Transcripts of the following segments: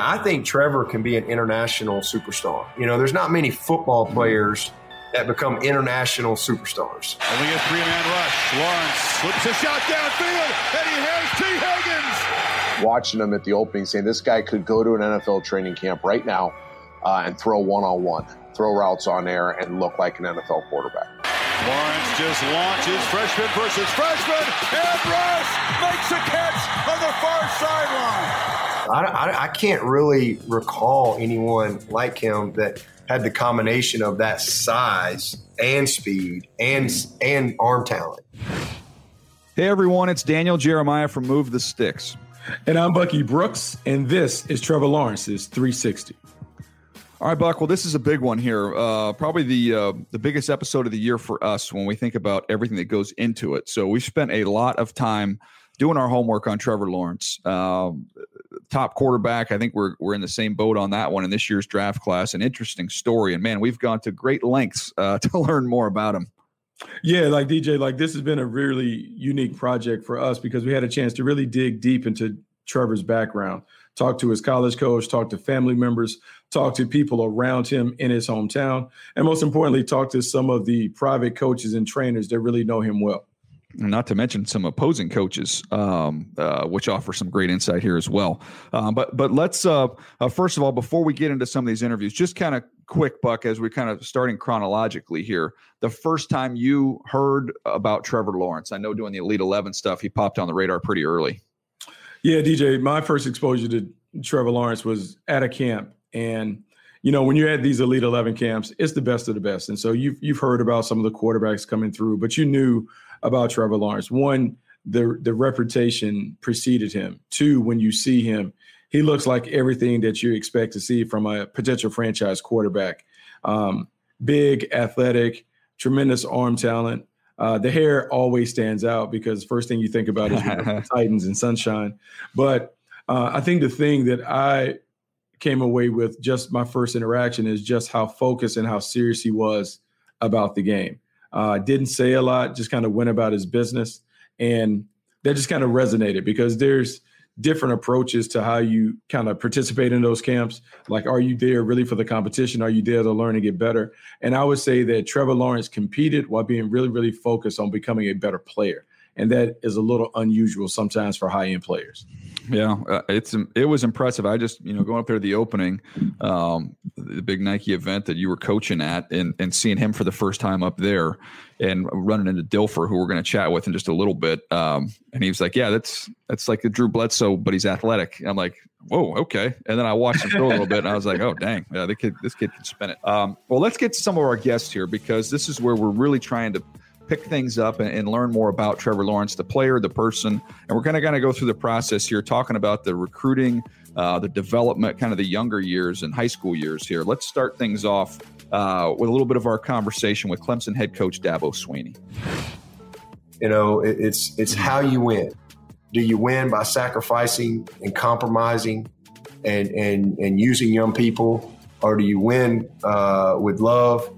I think Trevor can be an international superstar. You know, there's not many football players that become international superstars. Only a three man rush. Lawrence slips a shot downfield, and he has Tee Higgins. Watching him at the opening, saying this guy could go to an NFL training camp right now uh, and throw one on one, throw routes on air, and look like an NFL quarterback. Lawrence just launches freshman versus freshman, and Ross makes a catch on the far sideline. I, I, I can't really recall anyone like him that had the combination of that size and speed and and arm talent. Hey everyone, it's Daniel Jeremiah from Move the Sticks. And I'm Bucky Brooks, and this is Trevor Lawrence's 360. All right, Buck. Well, this is a big one here. Uh, probably the uh, the biggest episode of the year for us when we think about everything that goes into it. So we spent a lot of time doing our homework on Trevor Lawrence. Um, top quarterback. I think we're we're in the same boat on that one in this year's draft class. An interesting story, and man, we've gone to great lengths uh, to learn more about him. Yeah, like DJ, like this has been a really unique project for us because we had a chance to really dig deep into Trevor's background, talk to his college coach, talk to family members, talk to people around him in his hometown, and most importantly, talk to some of the private coaches and trainers that really know him well not to mention some opposing coaches, um, uh, which offer some great insight here as well. Um, but but let's uh, uh, first of all, before we get into some of these interviews, just kind of quick, Buck, as we're kind of starting chronologically here. The first time you heard about Trevor Lawrence, I know doing the Elite Eleven stuff, he popped on the radar pretty early. Yeah, DJ, my first exposure to Trevor Lawrence was at a camp, and you know when you're at these Elite Eleven camps, it's the best of the best, and so you've you've heard about some of the quarterbacks coming through, but you knew about Trevor Lawrence. One, the the reputation preceded him. Two, when you see him, he looks like everything that you expect to see from a potential franchise quarterback. Um, big, athletic, tremendous arm talent. Uh, the hair always stands out because first thing you think about is Titans and sunshine. But uh, I think the thing that I came away with just my first interaction is just how focused and how serious he was about the game. Uh, didn't say a lot, just kind of went about his business. And that just kind of resonated because there's different approaches to how you kind of participate in those camps. Like, are you there really for the competition? Are you there to learn and get better? And I would say that Trevor Lawrence competed while being really, really focused on becoming a better player. And that is a little unusual sometimes for high end players. Yeah, uh, it's it was impressive. I just you know going up there to the opening, um, the big Nike event that you were coaching at, and and seeing him for the first time up there, and running into Dilfer, who we're going to chat with in just a little bit. Um, and he was like, "Yeah, that's that's like the Drew Bledsoe, but he's athletic." I'm like, "Whoa, okay." And then I watched him throw a little bit, and I was like, "Oh, dang, yeah, the kid, this kid can spin it." Um, well, let's get to some of our guests here because this is where we're really trying to pick things up and, and, learn more about Trevor Lawrence, the player, the person. And we're kind of going to go through the process here, talking about the recruiting, uh, the development, kind of the younger years and high school years here. Let's start things off uh, with a little bit of our conversation with Clemson head coach Dabo Swinney. You know, it, it's it's how you win. do you win by sacrificing and compromising and and and using young people, or do you win uh, with love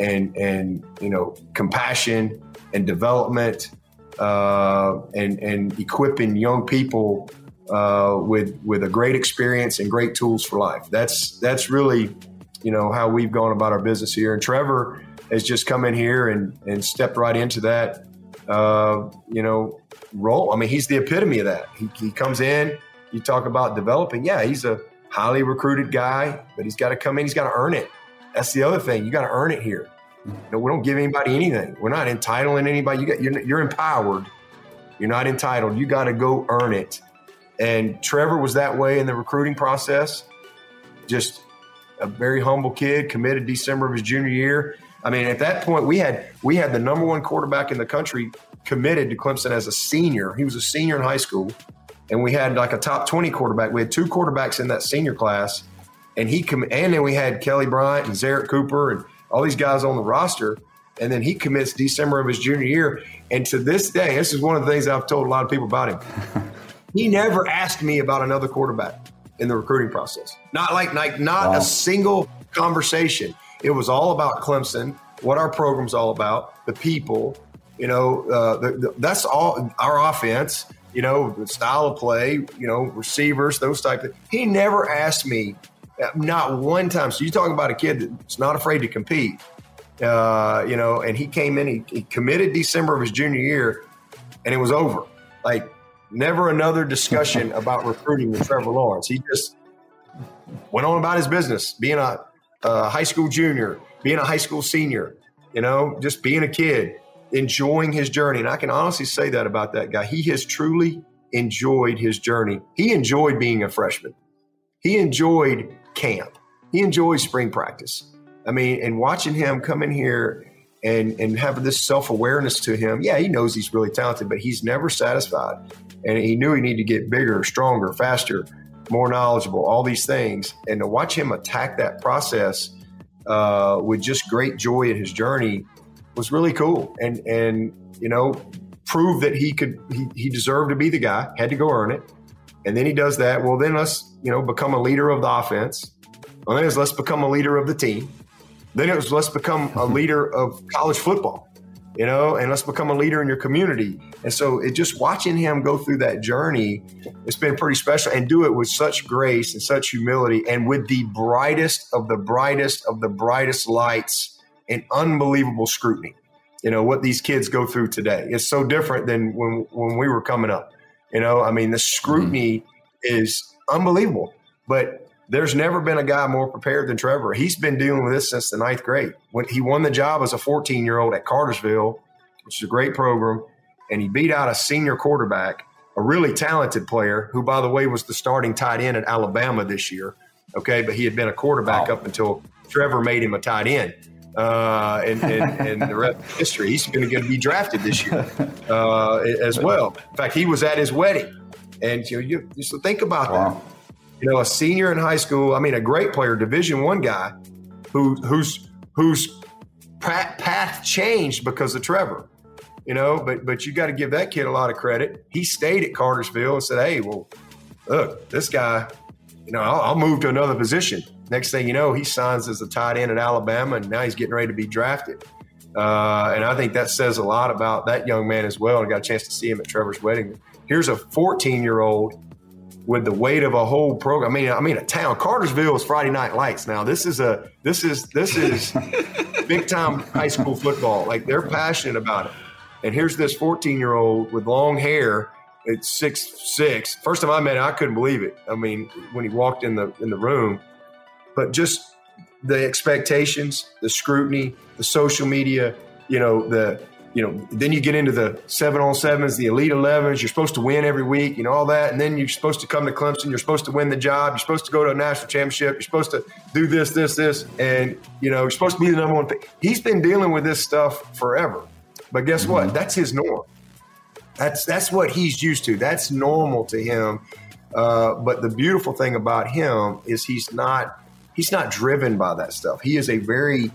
and and you know compassion and development uh, and and equipping young people uh, with with a great experience and great tools for life. That's that's really you know how we've gone about our business here. And Trevor has just come in here and and stepped right into that uh, you know role. I mean, he's the epitome of that. He, he comes in. You talk about developing. Yeah, he's a highly recruited guy, but he's got to come in. He's got to earn it. That's the other thing. You got to earn it here. You know, we don't give anybody anything. We're not entitling anybody. You got you're, you're empowered. You're not entitled. You got to go earn it. And Trevor was that way in the recruiting process. Just a very humble kid, committed December of his junior year. I mean, at that point, we had we had the number one quarterback in the country committed to Clemson as a senior. He was a senior in high school, and we had like a top twenty quarterback. We had two quarterbacks in that senior class, and he com- and then we had Kelly Bryant and Zerrick Cooper and all these guys on the roster. And then he commits December of his junior year. And to this day, this is one of the things I've told a lot of people about him. he never asked me about another quarterback in the recruiting process. Not like, like not wow. a single conversation. It was all about Clemson, what our program's all about, the people. You know, uh, the, the, that's all our offense. You know, the style of play. You know, receivers, those type of. He never asked me not one time. So you're talking about a kid that's not afraid to compete. Uh, you know, and he came in, he, he, committed December of his junior year, and it was over. Like never another discussion about recruiting with Trevor Lawrence. He just went on about his business, being a, a high school junior, being a high school senior. You know, just being a kid, enjoying his journey. And I can honestly say that about that guy. He has truly enjoyed his journey. He enjoyed being a freshman. He enjoyed camp. He enjoys spring practice. I mean, and watching him come in here and and have this self awareness to him. Yeah, he knows he's really talented, but he's never satisfied, and he knew he needed to get bigger, stronger, faster, more knowledgeable, all these things. And to watch him attack that process uh, with just great joy in his journey was really cool. And and you know, prove that he could he, he deserved to be the guy. Had to go earn it and then he does that. Well, then let's you know become a leader of the offense. Well, then it's let's become a leader of the team. Then it was let's become a leader of college football, you know, and let's become a leader in your community. And so it just watching him go through that journey, it's been pretty special and do it with such grace and such humility and with the brightest of the brightest of the brightest lights and unbelievable scrutiny. You know, what these kids go through today. It's so different than when when we were coming up. You know, I mean, the scrutiny mm-hmm. is unbelievable. But there's never been a guy more prepared than Trevor. He's been dealing with this since the ninth grade. When he won the job as a 14 year old at Cartersville, which is a great program, and he beat out a senior quarterback, a really talented player, who, by the way, was the starting tight end at Alabama this year. Okay, but he had been a quarterback wow. up until Trevor made him a tight end uh, and, and, and, the rest of history. He's going to be drafted this year uh, as well. In fact, he was at his wedding, and you know, you just think about wow. that. You know, a senior in high school. I mean, a great player, Division One guy, who who's whose path changed because of Trevor. You know, but but you got to give that kid a lot of credit. He stayed at Cartersville and said, "Hey, well, look, this guy, you know, I'll, I'll move to another position." Next thing you know, he signs as a tight end at Alabama, and now he's getting ready to be drafted. Uh, and I think that says a lot about that young man as well. I got a chance to see him at Trevor's wedding. Here's a 14 year old with the weight of a whole program. I mean, I mean, a town. Cartersville is Friday Night Lights. Now, this is a this is this is big time high school football. Like they're passionate about it. And here's this 14 year old with long hair. It's six six. First time I met him, I couldn't believe it. I mean, when he walked in the in the room, but just the expectations, the scrutiny, the social media, you know, the you know, then you get into the seven on sevens, the elite elevens. You're supposed to win every week, you know, all that. And then you're supposed to come to Clemson. You're supposed to win the job. You're supposed to go to a national championship. You're supposed to do this, this, this. And, you know, you're supposed to be the number one thing. He's been dealing with this stuff forever. But guess mm-hmm. what? That's his norm. That's that's what he's used to. That's normal to him. Uh, but the beautiful thing about him is he's not he's not driven by that stuff. He is a very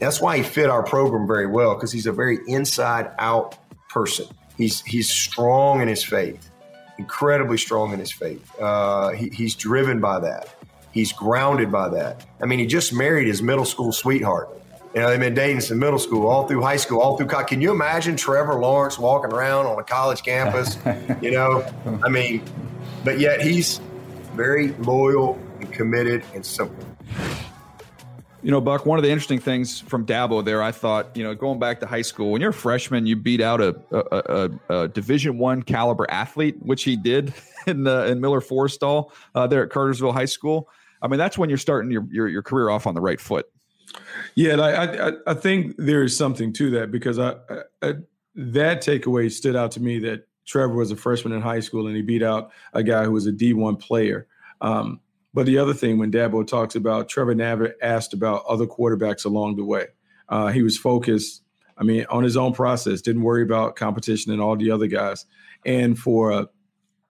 that's why he fit our program very well because he's a very inside out person. He's he's strong in his faith. incredibly strong in his faith. Uh, he, he's driven by that. He's grounded by that. I mean, he just married his middle school sweetheart. You know, they've been dating since middle school, all through high school, all through college. Can you imagine Trevor Lawrence walking around on a college campus? you know, I mean, but yet he's very loyal and committed and simple. You know, Buck, one of the interesting things from Dabo there, I thought, you know, going back to high school, when you're a freshman, you beat out a, a, a, a Division One caliber athlete, which he did in uh, in Miller Forristall uh, there at Cartersville High School. I mean, that's when you're starting your, your, your career off on the right foot. Yeah, I, I, I think there is something to that because I, I, that takeaway stood out to me that Trevor was a freshman in high school and he beat out a guy who was a D1 player. Um, but the other thing, when Dabo talks about Trevor never asked about other quarterbacks along the way, uh, he was focused. I mean, on his own process, didn't worry about competition and all the other guys. And for a,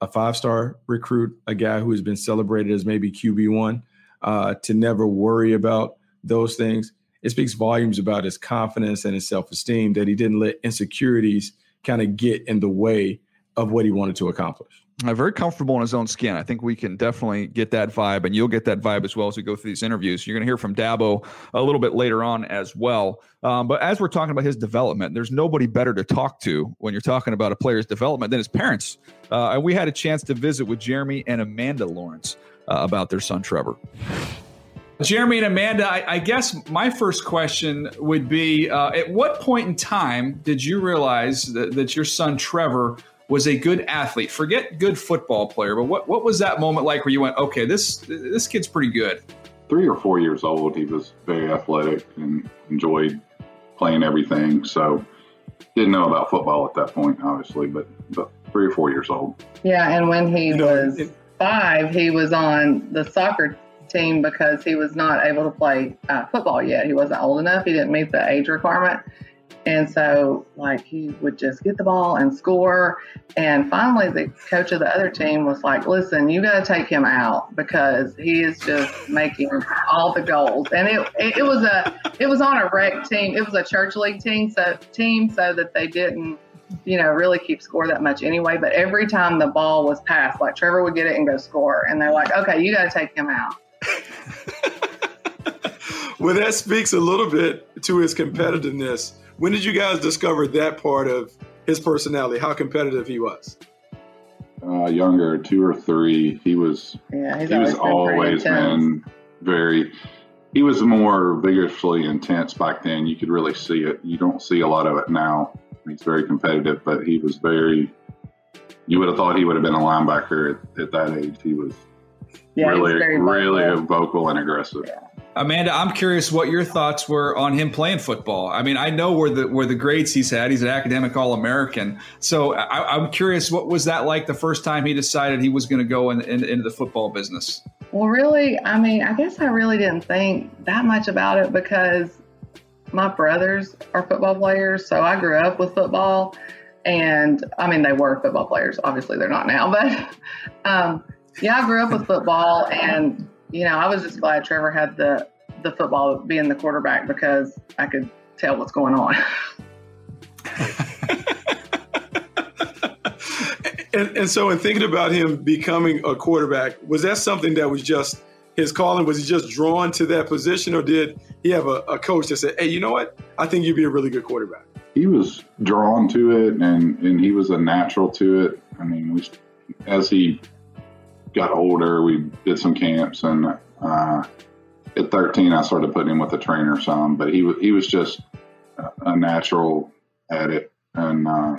a five star recruit, a guy who has been celebrated as maybe QB one, uh, to never worry about those things, it speaks volumes about his confidence and his self esteem that he didn't let insecurities kind of get in the way of what he wanted to accomplish. Uh, very comfortable in his own skin. I think we can definitely get that vibe, and you'll get that vibe as well as we go through these interviews. You're going to hear from Dabo a little bit later on as well. Um, but as we're talking about his development, there's nobody better to talk to when you're talking about a player's development than his parents. Uh, and we had a chance to visit with Jeremy and Amanda Lawrence uh, about their son Trevor. Jeremy and Amanda, I, I, guess my first question would be: uh, At what point in time did you realize that, that your son Trevor? Was a good athlete. Forget good football player, but what, what was that moment like where you went, okay, this this kid's pretty good? Three or four years old, he was very athletic and enjoyed playing everything. So didn't know about football at that point, obviously, but but three or four years old. Yeah, and when he you know, was it, five, he was on the soccer team because he was not able to play uh, football yet. He wasn't old enough. He didn't meet the age requirement. And so, like, he would just get the ball and score. And finally, the coach of the other team was like, listen, you got to take him out because he is just making all the goals. And it, it, it, was a, it was on a rec team. It was a church league team, so team, so that they didn't, you know, really keep score that much anyway. But every time the ball was passed, like Trevor would get it and go score. And they're like, okay, you got to take him out. well, that speaks a little bit to his competitiveness when did you guys discover that part of his personality? How competitive he was? Uh, younger, two or three. He was. Yeah, he was always been very. He was more vigorously intense back then. You could really see it. You don't see a lot of it now. He's very competitive, but he was very. You would have thought he would have been a linebacker at, at that age. He was yeah, really, really vocal and aggressive. Yeah. Amanda, I'm curious what your thoughts were on him playing football. I mean, I know where the where the grades he's had. He's an academic All American. So I, am curious, what was that like the first time he decided he was going to go in, in, into the football business? Well, really, I mean, I guess I really didn't think that much about it because my brothers are football players. So I grew up with football, and I mean, they were football players. Obviously, they're not now, but um, yeah, I grew up with football and you know, I was just glad Trevor had the the football being the quarterback because I could tell what's going on. and, and so, in thinking about him becoming a quarterback, was that something that was just his calling? Was he just drawn to that position, or did he have a, a coach that said, "Hey, you know what? I think you'd be a really good quarterback"? He was drawn to it, and and he was a natural to it. I mean, we, as he got older, we did some camps, and uh, at 13, I started putting him with a trainer some. But he was he was just a natural at it, and uh,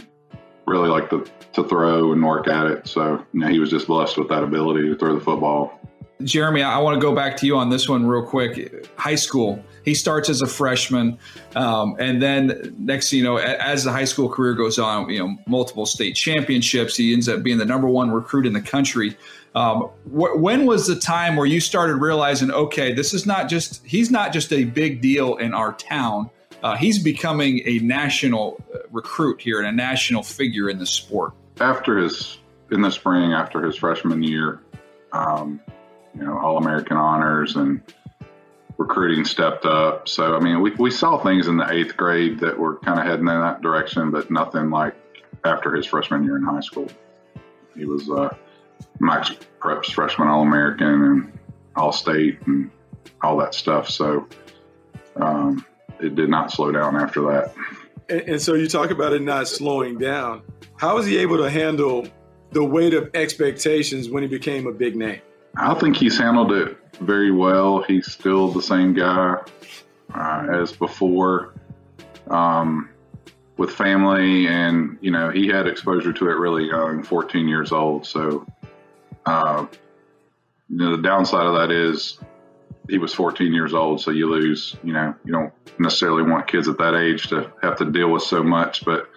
really liked to to throw and work at it. So you know, he was just blessed with that ability to throw the football. Jeremy, I want to go back to you on this one real quick. High school, he starts as a freshman, um, and then next, you know, as the high school career goes on, you know, multiple state championships. He ends up being the number one recruit in the country. Um, wh- when was the time where you started realizing, okay, this is not just he's not just a big deal in our town. Uh, he's becoming a national uh, recruit here and a national figure in the sport. After his in the spring, after his freshman year, um, you know, All American honors and recruiting stepped up. So, I mean, we, we saw things in the eighth grade that were kind of heading in that direction, but nothing like after his freshman year in high school. He was uh, Max Preps freshman All American and All State and all that stuff. So um, it did not slow down after that. And, and, so you talk about it not slowing down. How was he able to handle the weight of expectations when he became a big name? I think he's handled it very well. He's still the same guy uh, as before. Um, with family, and you know, he had exposure to it really young, 14 years old. So, uh, you know, the downside of that is he was 14 years old, so you lose. You know, you don't necessarily want kids at that age to have to deal with so much. But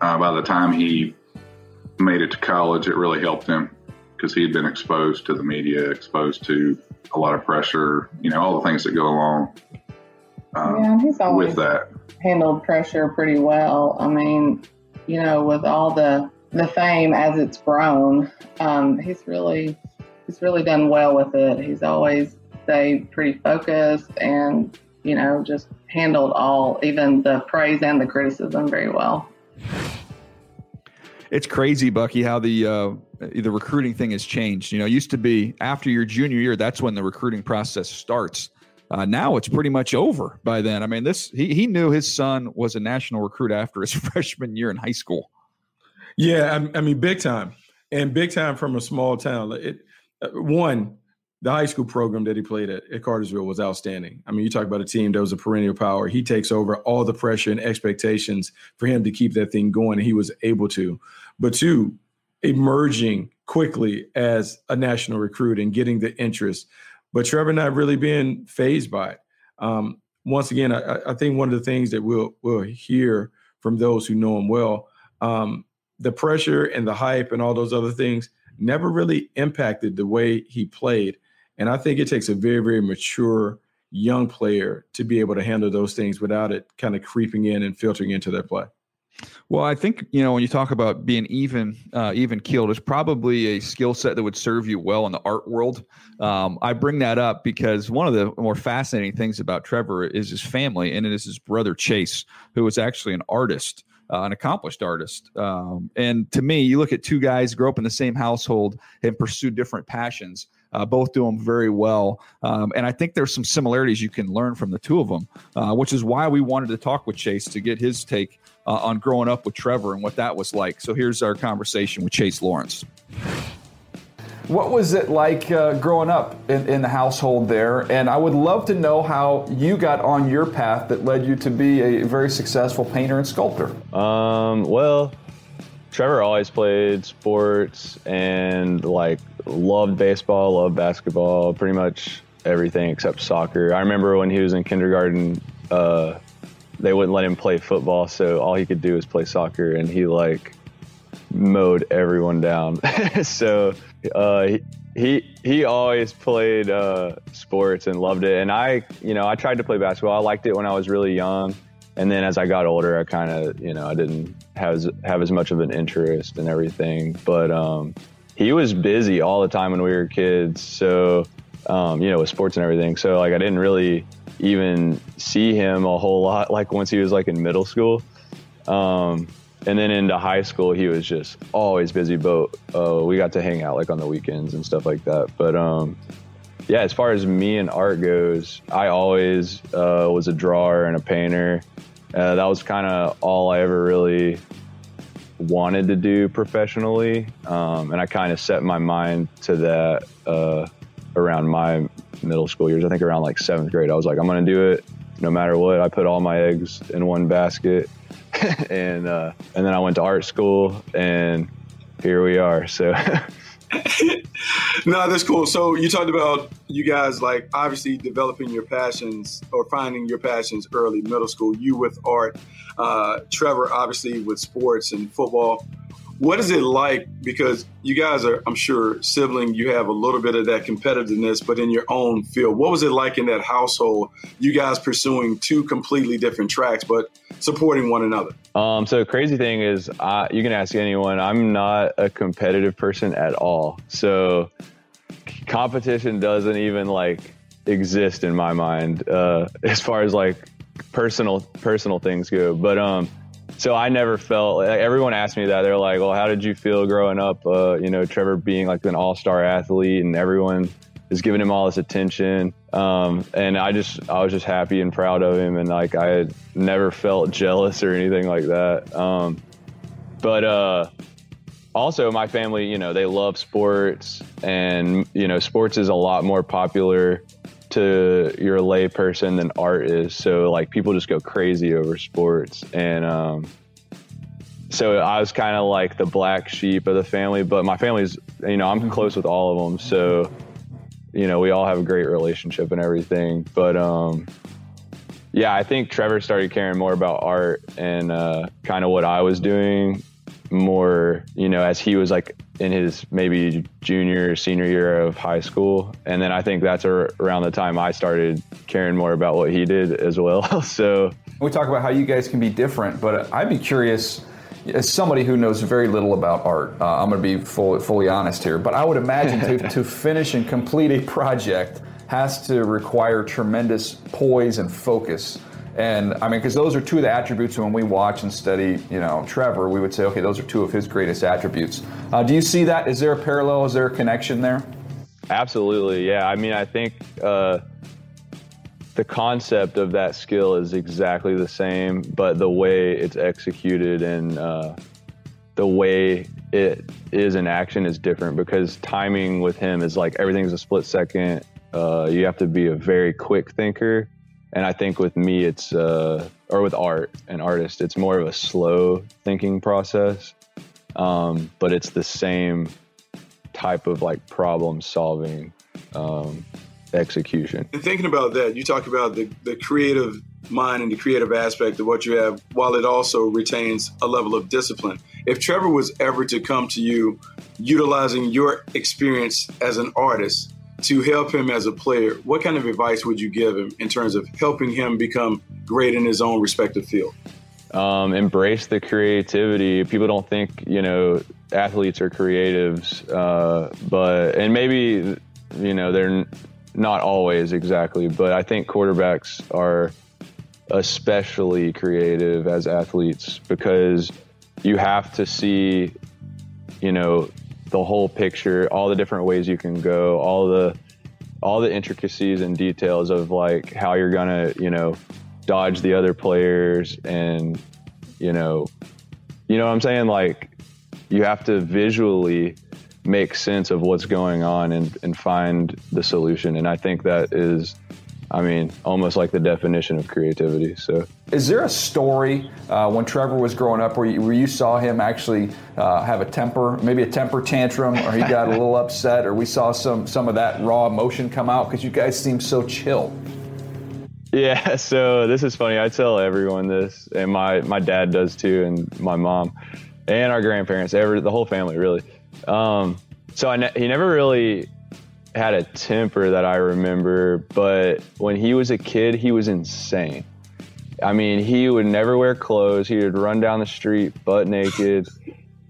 uh, by the time he made it to college, it really helped him because he had been exposed to the media, exposed to a lot of pressure. You know, all the things that go along um, yeah, he's always with that. Handled pressure pretty well. I mean, you know, with all the the fame as it's grown, um, he's really he's really done well with it. He's always stayed pretty focused and you know just handled all even the praise and the criticism very well. It's crazy, Bucky, how the uh, the recruiting thing has changed. You know, used to be after your junior year, that's when the recruiting process starts. Uh, now it's pretty much over by then. I mean, this he he knew his son was a national recruit after his freshman year in high school. Yeah, I, I mean, big time, and big time from a small town. It uh, one the high school program that he played at, at Cartersville was outstanding. I mean, you talk about a team that was a perennial power. He takes over all the pressure and expectations for him to keep that thing going, and he was able to. But two, emerging quickly as a national recruit and getting the interest but Trevor not really being phased by it. Um, once again, I, I, think one of the things that we'll we'll hear from those who know him well, um, the pressure and the hype and all those other things never really impacted the way he played. And I think it takes a very very mature young player to be able to handle those things without it kind of creeping in and filtering into their play. Well, I think you know when you talk about being even uh, even keeled, it's probably a skill set that would serve you well in the art world. Um, I bring that up because one of the more fascinating things about Trevor is his family, and it is his brother Chase, who is actually an artist. Uh, an accomplished artist. Um, and to me, you look at two guys grow up in the same household and pursue different passions. Uh, both do them very well. Um, and I think there's some similarities you can learn from the two of them, uh, which is why we wanted to talk with Chase to get his take uh, on growing up with Trevor and what that was like. So here's our conversation with Chase Lawrence. What was it like uh, growing up in, in, the household there? And I would love to know how you got on your path that led you to be a very successful painter and sculptor. Um, well, Trevor always played sports and like loved baseball, loved basketball, pretty much everything except soccer. I remember when he was in kindergarten, uh, they wouldn't let him play football, so all he could do was play soccer, and he like mowed everyone down. so uh, he, he always played uh, sports and loved it, and I you know I tried to play basketball. I liked it when I was really young, and then as I got older, I kind of you know I didn't have as, have as much of an interest and everything. But um, he was busy all the time when we were kids, so um, you know with sports and everything. So like I didn't really even see him a whole lot like once he was like in middle school. Um, and then into high school he was just always busy but uh, we got to hang out like on the weekends and stuff like that. But um, yeah as far as me and art goes i always uh, was a drawer and a painter. Uh, that was kind of all i ever really wanted to do professionally um, and i kind of set my mind to that uh, around my middle school years. I think around like seventh grade, I was like, I'm going to do it no matter what. I put all my eggs in one basket, and uh, and then I went to art school, and here we are. So. no, that's cool. So you talked about you guys like obviously developing your passions or finding your passions early, middle school. You with art, uh, Trevor obviously with sports and football. What is it like? Because you guys are, I'm sure, sibling, you have a little bit of that competitiveness, but in your own field. What was it like in that household? You guys pursuing two completely different tracks, but supporting one another. Um, so crazy thing is, uh, you can ask anyone. I'm not a competitive person at all. So competition doesn't even like exist in my mind uh, as far as like personal personal things go. But um, so I never felt like everyone asked me that. They're like, "Well, how did you feel growing up? Uh, you know, Trevor being like an all-star athlete, and everyone is giving him all this attention." Um, and I just, I was just happy and proud of him, and like I had never felt jealous or anything like that. Um, but uh, also, my family, you know, they love sports, and you know, sports is a lot more popular to your lay person than art is. So like people just go crazy over sports. And um, so I was kind of like the black sheep of the family, but my family's, you know, I'm close with all of them. So, you know, we all have a great relationship and everything. But um, yeah, I think Trevor started caring more about art and uh, kind of what I was doing more, you know, as he was like in his maybe junior, senior year of high school. And then I think that's around the time I started caring more about what he did as well. so we talk about how you guys can be different, but I'd be curious as somebody who knows very little about art, uh, I'm going to be full, fully honest here, but I would imagine to, to finish and complete a project has to require tremendous poise and focus. And I mean, because those are two of the attributes when we watch and study, you know, Trevor, we would say, okay, those are two of his greatest attributes. Uh, do you see that? Is there a parallel? Is there a connection there? Absolutely, yeah. I mean, I think uh, the concept of that skill is exactly the same, but the way it's executed and uh, the way it is in action is different because timing with him is like everything's a split second. Uh, you have to be a very quick thinker and I think with me, it's uh, or with art and artist, it's more of a slow thinking process, um, but it's the same type of like problem solving um, execution. And thinking about that, you talk about the, the creative mind and the creative aspect of what you have, while it also retains a level of discipline. If Trevor was ever to come to you utilizing your experience as an artist to help him as a player, what kind of advice would you give him in terms of helping him become great in his own respective field? Um, embrace the creativity. People don't think, you know, athletes are creatives, uh, but, and maybe, you know, they're not always exactly, but I think quarterbacks are especially creative as athletes because you have to see, you know, the whole picture, all the different ways you can go, all the all the intricacies and details of like how you're gonna, you know, dodge the other players and you know you know what I'm saying? Like you have to visually make sense of what's going on and, and find the solution. And I think that is I mean, almost like the definition of creativity. So, is there a story uh, when Trevor was growing up where you, where you saw him actually uh, have a temper, maybe a temper tantrum, or he got a little upset, or we saw some some of that raw emotion come out because you guys seem so chill? Yeah. So this is funny. I tell everyone this, and my my dad does too, and my mom, and our grandparents, ever the whole family really. Um, so I ne- he never really had a temper that I remember, but when he was a kid, he was insane. I mean, he would never wear clothes. He would run down the street butt naked.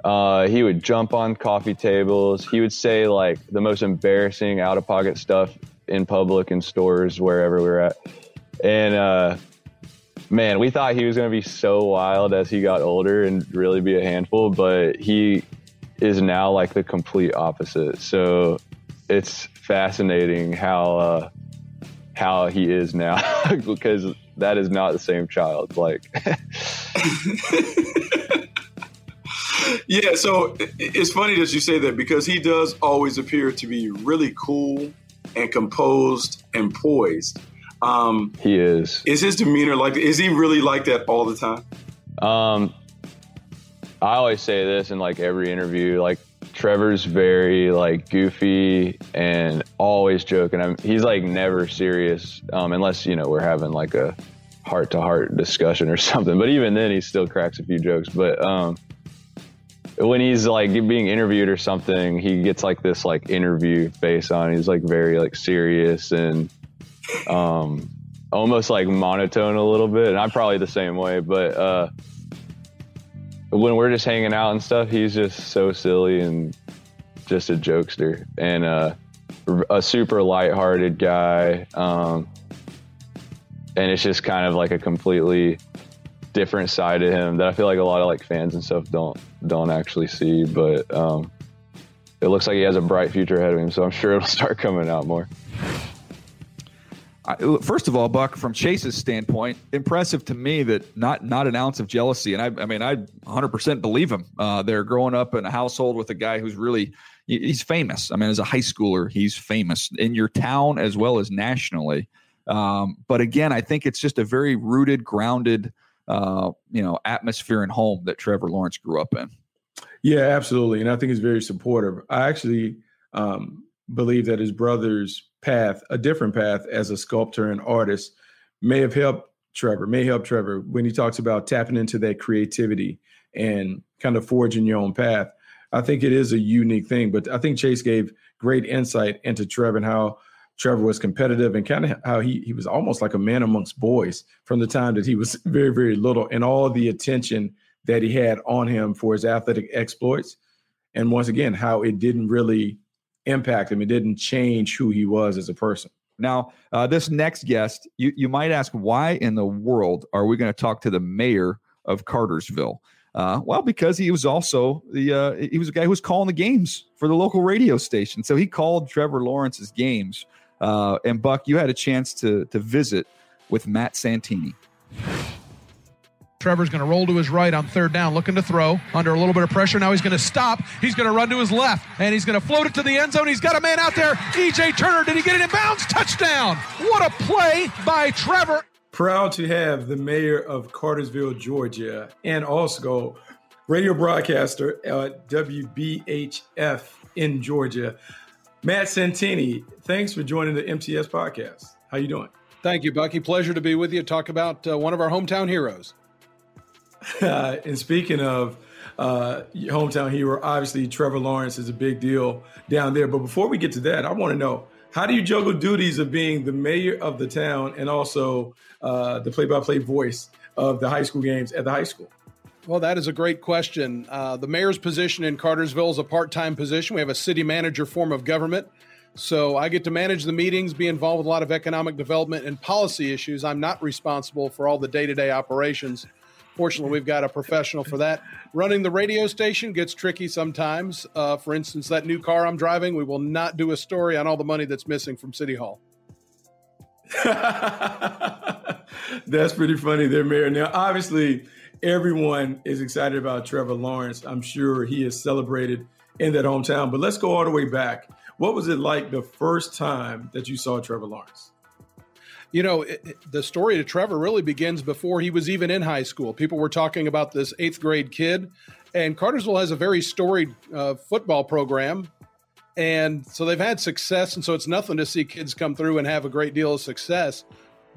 Uh, he would jump on coffee tables. He would say like the most embarrassing out of pocket stuff in public and stores wherever we were at. And uh, man, we thought he was going to be so wild as he got older and really be a handful, but he is now like the complete opposite. So it's fascinating how uh, how he is now because that is not the same child. Like, yeah. So it's funny that you say that because he does always appear to be really cool and composed and poised. Um, he is. Is his demeanor like? Is he really like that all the time? Um, I always say this in like every interview. Like Trevor's very like goofy and always joking. I'm, he's like never serious um, unless you know we're having like a heart to heart discussion or something. But even then, he still cracks a few jokes. But um, when he's like being interviewed or something, he gets like this like interview face on. He's like very like serious and um, almost like monotone a little bit. And I'm probably the same way, but. Uh, when we're just hanging out and stuff, he's just so silly and just a jokester and uh, a super lighthearted guy. Um, and it's just kind of like a completely different side of him that I feel like a lot of like fans and stuff don't don't actually see. But um, it looks like he has a bright future ahead of him, so I'm sure it'll start coming out more. First of all, Buck, from Chase's standpoint, impressive to me that not not an ounce of jealousy, and I, I mean, I 100% believe him. Uh, they're growing up in a household with a guy who's really he's famous. I mean, as a high schooler, he's famous in your town as well as nationally. Um, but again, I think it's just a very rooted, grounded, uh, you know, atmosphere and home that Trevor Lawrence grew up in. Yeah, absolutely, and I think he's very supportive. I actually um, believe that his brother's path, a different path as a sculptor and artist, may have helped Trevor, may help Trevor when he talks about tapping into that creativity and kind of forging your own path. I think it is a unique thing, but I think Chase gave great insight into Trevor and how Trevor was competitive and kind of how he he was almost like a man amongst boys from the time that he was very very little and all the attention that he had on him for his athletic exploits and once again how it didn't really impact him. It didn't change who he was as a person. Now, uh, this next guest, you, you might ask, why in the world are we going to talk to the mayor of Cartersville? Uh, well, because he was also the uh, he was a guy who was calling the games for the local radio station. So he called Trevor Lawrence's games. Uh, and Buck, you had a chance to to visit with Matt Santini. Trevor's going to roll to his right on third down, looking to throw under a little bit of pressure. Now he's going to stop. He's going to run to his left, and he's going to float it to the end zone. He's got a man out there. EJ Turner, did he get it in bounds? Touchdown! What a play by Trevor. Proud to have the mayor of Cartersville, Georgia, and also radio broadcaster at WBHF in Georgia, Matt Santini. Thanks for joining the MTS podcast. How you doing? Thank you, Bucky. Pleasure to be with you. Talk about uh, one of our hometown heroes. Uh, and speaking of uh, hometown hero, obviously Trevor Lawrence is a big deal down there. But before we get to that, I want to know how do you juggle duties of being the mayor of the town and also uh, the play-by-play voice of the high school games at the high school? Well, that is a great question. Uh, the mayor's position in Cartersville is a part time position. We have a city manager form of government. So I get to manage the meetings, be involved with a lot of economic development and policy issues. I'm not responsible for all the day to day operations. Fortunately, we've got a professional for that. Running the radio station gets tricky sometimes. Uh, for instance, that new car I'm driving, we will not do a story on all the money that's missing from City Hall. that's pretty funny there, Mayor. Now, obviously, everyone is excited about Trevor Lawrence. I'm sure he is celebrated in that hometown. But let's go all the way back. What was it like the first time that you saw Trevor Lawrence? You know, it, the story of Trevor really begins before he was even in high school. People were talking about this eighth grade kid, and Cartersville has a very storied uh, football program. And so they've had success. And so it's nothing to see kids come through and have a great deal of success.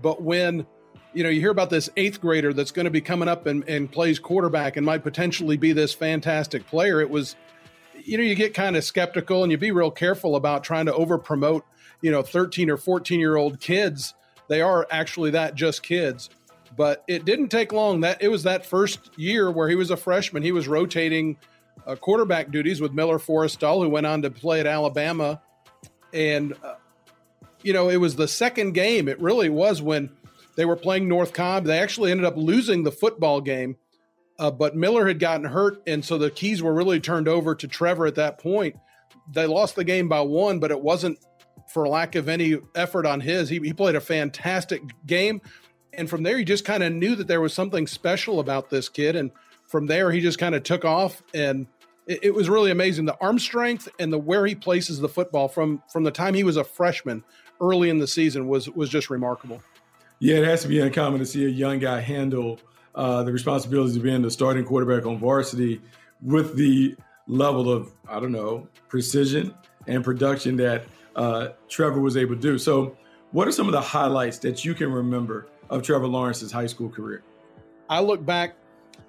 But when, you know, you hear about this eighth grader that's going to be coming up and, and plays quarterback and might potentially be this fantastic player, it was, you know, you get kind of skeptical and you be real careful about trying to over promote, you know, 13 or 14 year old kids they are actually that just kids. But it didn't take long. That it was that first year where he was a freshman. He was rotating uh, quarterback duties with Miller Forristall, who went on to play at Alabama, and uh, you know it was the second game. It really was when they were playing North Cobb. They actually ended up losing the football game, uh, but Miller had gotten hurt, and so the keys were really turned over to Trevor at that point. They lost the game by one, but it wasn't for lack of any effort on his. He, he played a fantastic game. And from there, he just kind of knew that there was something special about this kid. And from there, he just kind of took off. And it, it, was really amazing the arm strength and the where he places the football from from the time he was a freshman early in the season was was just remarkable. Yeah, it has to be uncommon to see a young guy handle uh, the responsibilities of being the starting quarterback on varsity with the level of I don't know precision and production that uh, Trevor was able to do. So, what are some of the highlights that you can remember of Trevor Lawrence's high school career? I look back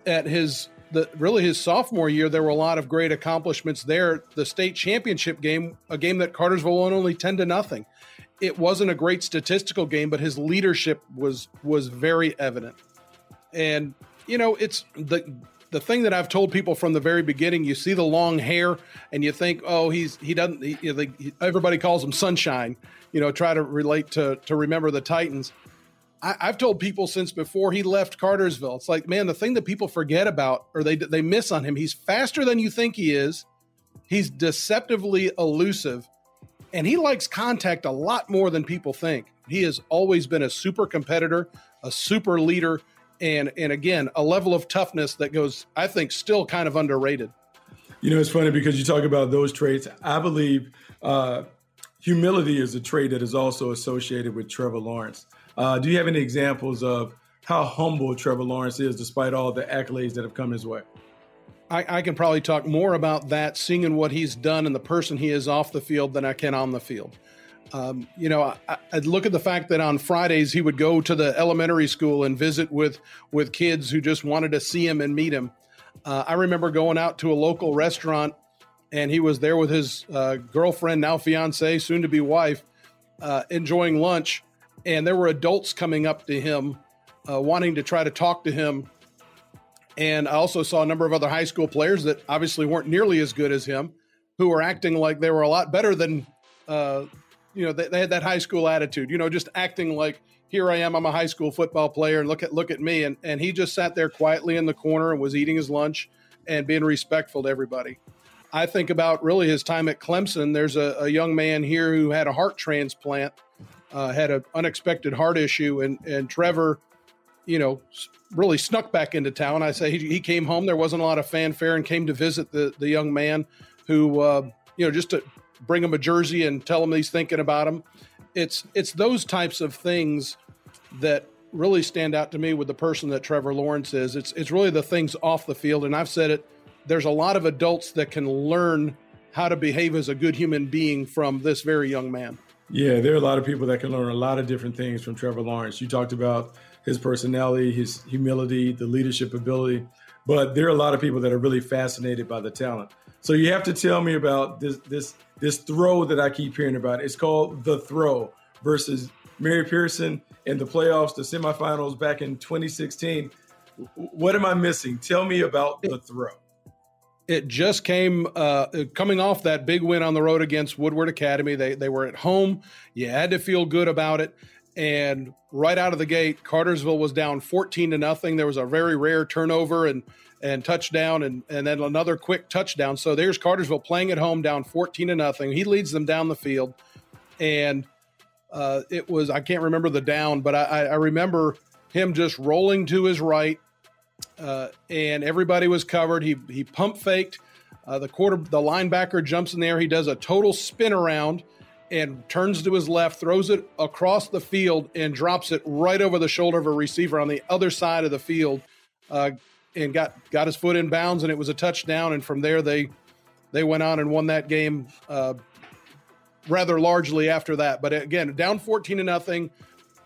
at his the really his sophomore year. There were a lot of great accomplishments there. The state championship game, a game that Cartersville won only ten to nothing. It wasn't a great statistical game, but his leadership was was very evident. And you know, it's the the thing that I've told people from the very beginning, you see the long hair and you think, oh, he's he doesn't. He, he, everybody calls him Sunshine. You know, try to relate to to remember the Titans. I, have told people since before he left Cartersville, it's like, man, the thing that people forget about or they they miss on him, he's faster than you think he is. He's deceptively elusive, and he likes contact a lot more than people think. He has always been a super competitor, a super leader, and and again, a level of toughness that goes, I think, still kind of underrated. You know, it's funny because you talk about those traits. I believe uh, humility is a trait that is also associated with Trevor Lawrence. Uh, do you have any examples of how humble Trevor Lawrence is despite all the accolades that have come his way? I, I, can probably talk more about that, seeing what he's done and the person he is off the field than I can on the field. Um, you know, I, I, look at the fact that on Fridays he would go to the elementary school and visit with with kids who just wanted to see him and meet him. Uh, I remember going out to a local restaurant, and he was there with his uh, girlfriend, now fiance, soon to be wife, uh, enjoying lunch and there were adults coming up to him uh, wanting to try to talk to him and i also saw a number of other high school players that obviously weren't nearly as good as him who were acting like they were a lot better than uh, you know they, they, had that high school attitude you know just acting like here i am i'm a high school football player and look at look at me and, and he just sat there quietly in the corner and was eating his lunch and being respectful to everybody i think about really his time at clemson there's a, a young man here who had a heart transplant uh, had an unexpected heart issue, and and Trevor, you know, really snuck back into town. I say he, he came home. There wasn't a lot of fanfare, and came to visit the the young man, who uh, you know just to bring him a jersey and tell him he's thinking about him. It's it's those types of things that really stand out to me with the person that Trevor Lawrence is. It's it's really the things off the field, and I've said it. There's a lot of adults that can learn how to behave as a good human being from this very young man. Yeah, there are a lot of people that can learn a lot of different things from Trevor Lawrence. You talked about his personality, his humility, the leadership ability, but there are a lot of people that are really fascinated by the talent. So you have to tell me about this this this throw that I keep hearing about. It's called the throw versus Mary Persons in the playoffs, the semifinals back in 2016. What am I missing? Tell me about the throw. It just came uh, coming off that big win on the road against Woodward Academy. They they were at home. You had to feel good about it. And right out of the gate, Cartersville was down 14 to nothing. There was a very rare turnover and and touchdown and and then another quick touchdown. So there's Cartersville playing at home down 14 to nothing. He leads them down the field. And uh, it was I can't remember the down, but I, I remember him just rolling to his right uh, and everybody was covered. He he pump faked. Uh, the quarter, the linebacker jumps in there. He does a total spin around and turns to his left, throws it across the field, and drops it right over the shoulder of a receiver on the other side of the field, uh, and got got his foot in bounds, and it was a touchdown. And from there, they they went on and won that game uh, rather largely after that. But again, down fourteen to nothing,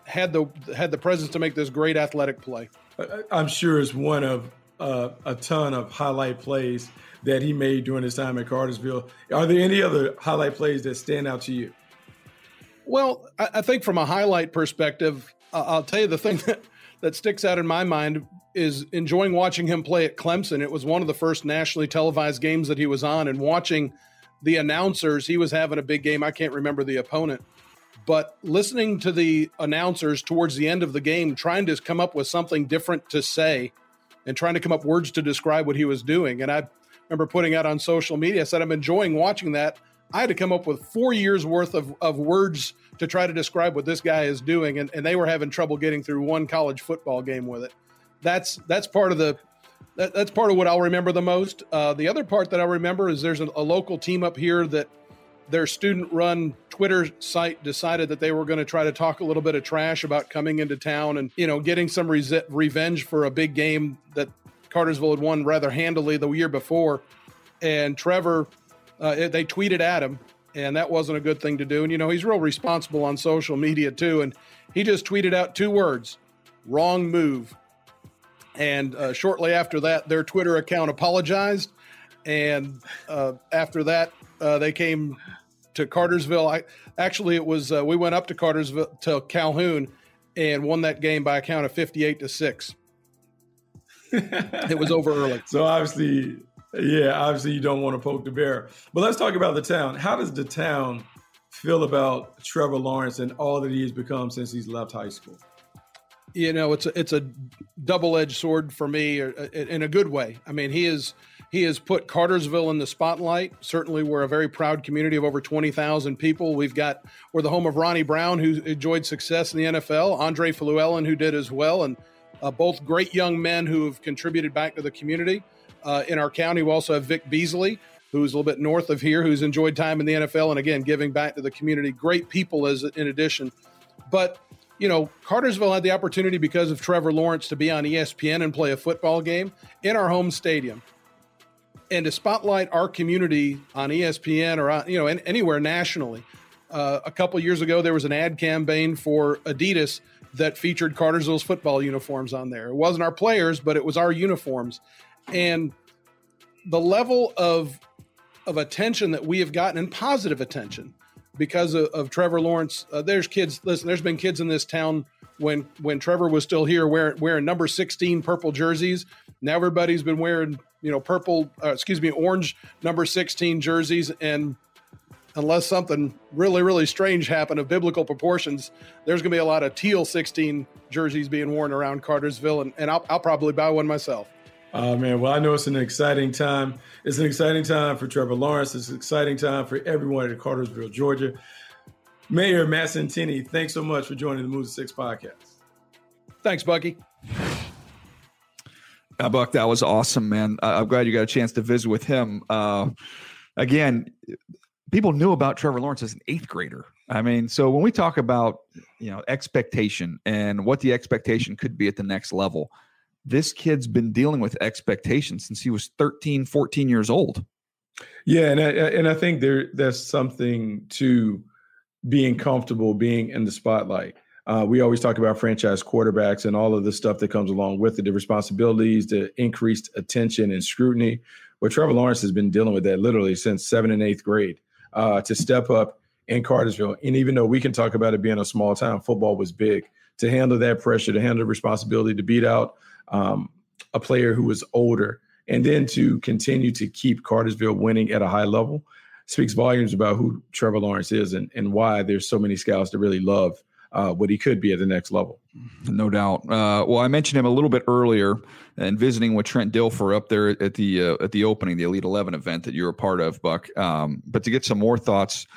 had the had the presence to make this great athletic play. I'm sure it's one of uh, a ton of highlight plays that he made during his time at Cartersville. Are there any other highlight plays that stand out to you? Well, I, think from a highlight perspective, I'll tell you the thing that, that sticks out in my mind is enjoying watching him play at Clemson. It was one of the first nationally televised games that he was on, and watching the announcers, he was having a big game. I can't remember the opponent but listening to the announcers towards the end of the game, trying to come up with something different to say and trying to come up words to describe what he was doing. And I remember putting out on social media, I said, I'm enjoying watching that. I had to come up with four years worth of, of words to try to describe what this guy is doing. And, and they were having trouble getting through one college football game with it. That's, that's part of the, that, that's part of what I'll remember the most. Uh, the other part that I remember is there's a, a local team up here that their student run Twitter site decided that they were going to try to talk a little bit of trash about coming into town and, you know, getting some re- revenge for a big game that Cartersville had won rather handily the year before. And Trevor, uh, they tweeted at him, and that wasn't a good thing to do. And, you know, he's real responsible on social media too. And he just tweeted out two words wrong move. And uh, shortly after that, their Twitter account apologized. And uh, after that, uh, they came to Cartersville. I actually it was uh, we went up to Cartersville to Calhoun and won that game by a count of fifty-eight to six. It was over early. So obviously, yeah, obviously you don't want to poke the bear. But let's talk about the town. How does the town feel about Trevor Lawrence and all that he has become since he's left high school? You know, it's a, it's a double edged sword for me uh, in a good way. I mean, he is he has put Cartersville in the spotlight. Certainly, we're a very proud community of over 20,000 people. We've got, we're the home of Ronnie Brown, who enjoyed success in the NFL, Andre Fluellen, who did as well, and uh, both great young men who have contributed back to the community. Uh, in our county, we also have Vic Beasley, who's a little bit north of here, who's enjoyed time in the NFL and again, giving back to the community. Great people as in addition. But you know, Cartersville had the opportunity because of Trevor Lawrence to be on ESPN and play a football game in our home stadium and to spotlight our community on ESPN or on, you know anywhere nationally. Uh, a couple years ago, there was an ad campaign for Adidas that featured Cartersville's football uniforms on there. It wasn't our players, but it was our uniforms, and the level of of attention that we have gotten and positive attention because of, of Trevor Lawrence. Uh, there's kids. Listen, there's been kids in this town when when Trevor was still here wearing wearing number 16 purple jerseys. Now everybody's been wearing you know purple, uh, excuse me, orange number 16 jerseys, and unless something really really strange happened of biblical proportions, there's going to be a lot of teal 16 jerseys being worn around Cartersville, and, and I'll, I'll probably buy one myself. Oh man, well I know it's an exciting time. It's an exciting time for Trevor Lawrence. It's an exciting time for everyone at Cartersville, Georgia. Mayor Matt Santini, thanks so much for joining the Move Six podcast. Thanks, Bucky. Uh, Buck, that was awesome, man. Uh, I'm glad you got a chance to visit with him. Uh, again, people knew about Trevor Lawrence as an eighth grader. I mean, so when we talk about you know expectation and what the expectation could be at the next level, this kid's been dealing with expectation since he was 13, 14 years old. Yeah, and I, and I think there there's something to being comfortable being in the spotlight. Uh, we always talk about franchise quarterbacks and all of the stuff that comes along with it, the responsibilities, the increased attention and scrutiny. But Trevor Lawrence has been dealing with that literally since seventh and eighth grade uh, to step up in Cartersville. And even though we can talk about it being a small town, football was big. To handle that pressure, to handle responsibility, to beat out um, a player who was older, and then to continue to keep Cartersville winning at a high level speaks volumes about who Trevor Lawrence is and, and why there's so many scouts that really love uh, what he could be at the next level. No doubt. Uh, well, I mentioned him a little bit earlier, and visiting with Trent Dilfer up there at the uh, at the opening, the Elite Eleven event that you were a part of, Buck. Um, but to get some more thoughts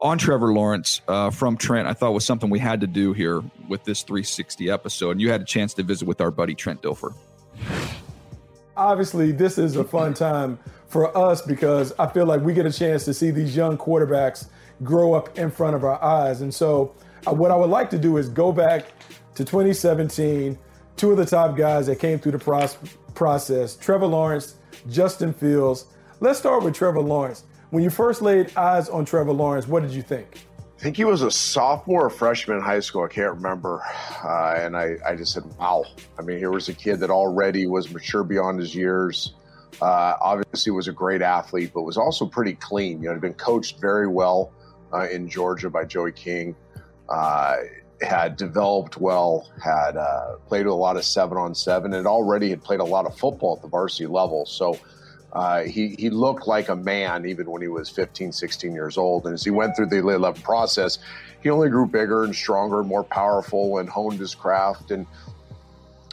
on Trevor Lawrence uh, from Trent, I thought was something we had to do here with this 360 episode, and you had a chance to visit with our buddy Trent Dilfer. Obviously, this is a fun time for us because I feel like we get a chance to see these young quarterbacks grow up in front of our eyes, and so what I would like to do is go back to 2017, two of the top guys that came through the process Trevor Lawrence, Justin Fields. Let's start with Trevor Lawrence. When you first laid eyes on Trevor Lawrence, what did you think? I think he was a sophomore or freshman in high school. I can't remember. Uh, and I, I just said, wow. I mean, here was a kid that already was mature beyond his years. Uh, obviously, was a great athlete, but was also pretty clean. You know, had been coached very well uh, in Georgia by Joey King uh, had developed well, had uh, played a lot of seven on seven, and already had played a lot of football at the varsity level. So uh, he, he looked like a man even when he was 15, 16 years old. And as he went through the 11 process, he only grew bigger and stronger and more powerful and honed his craft. And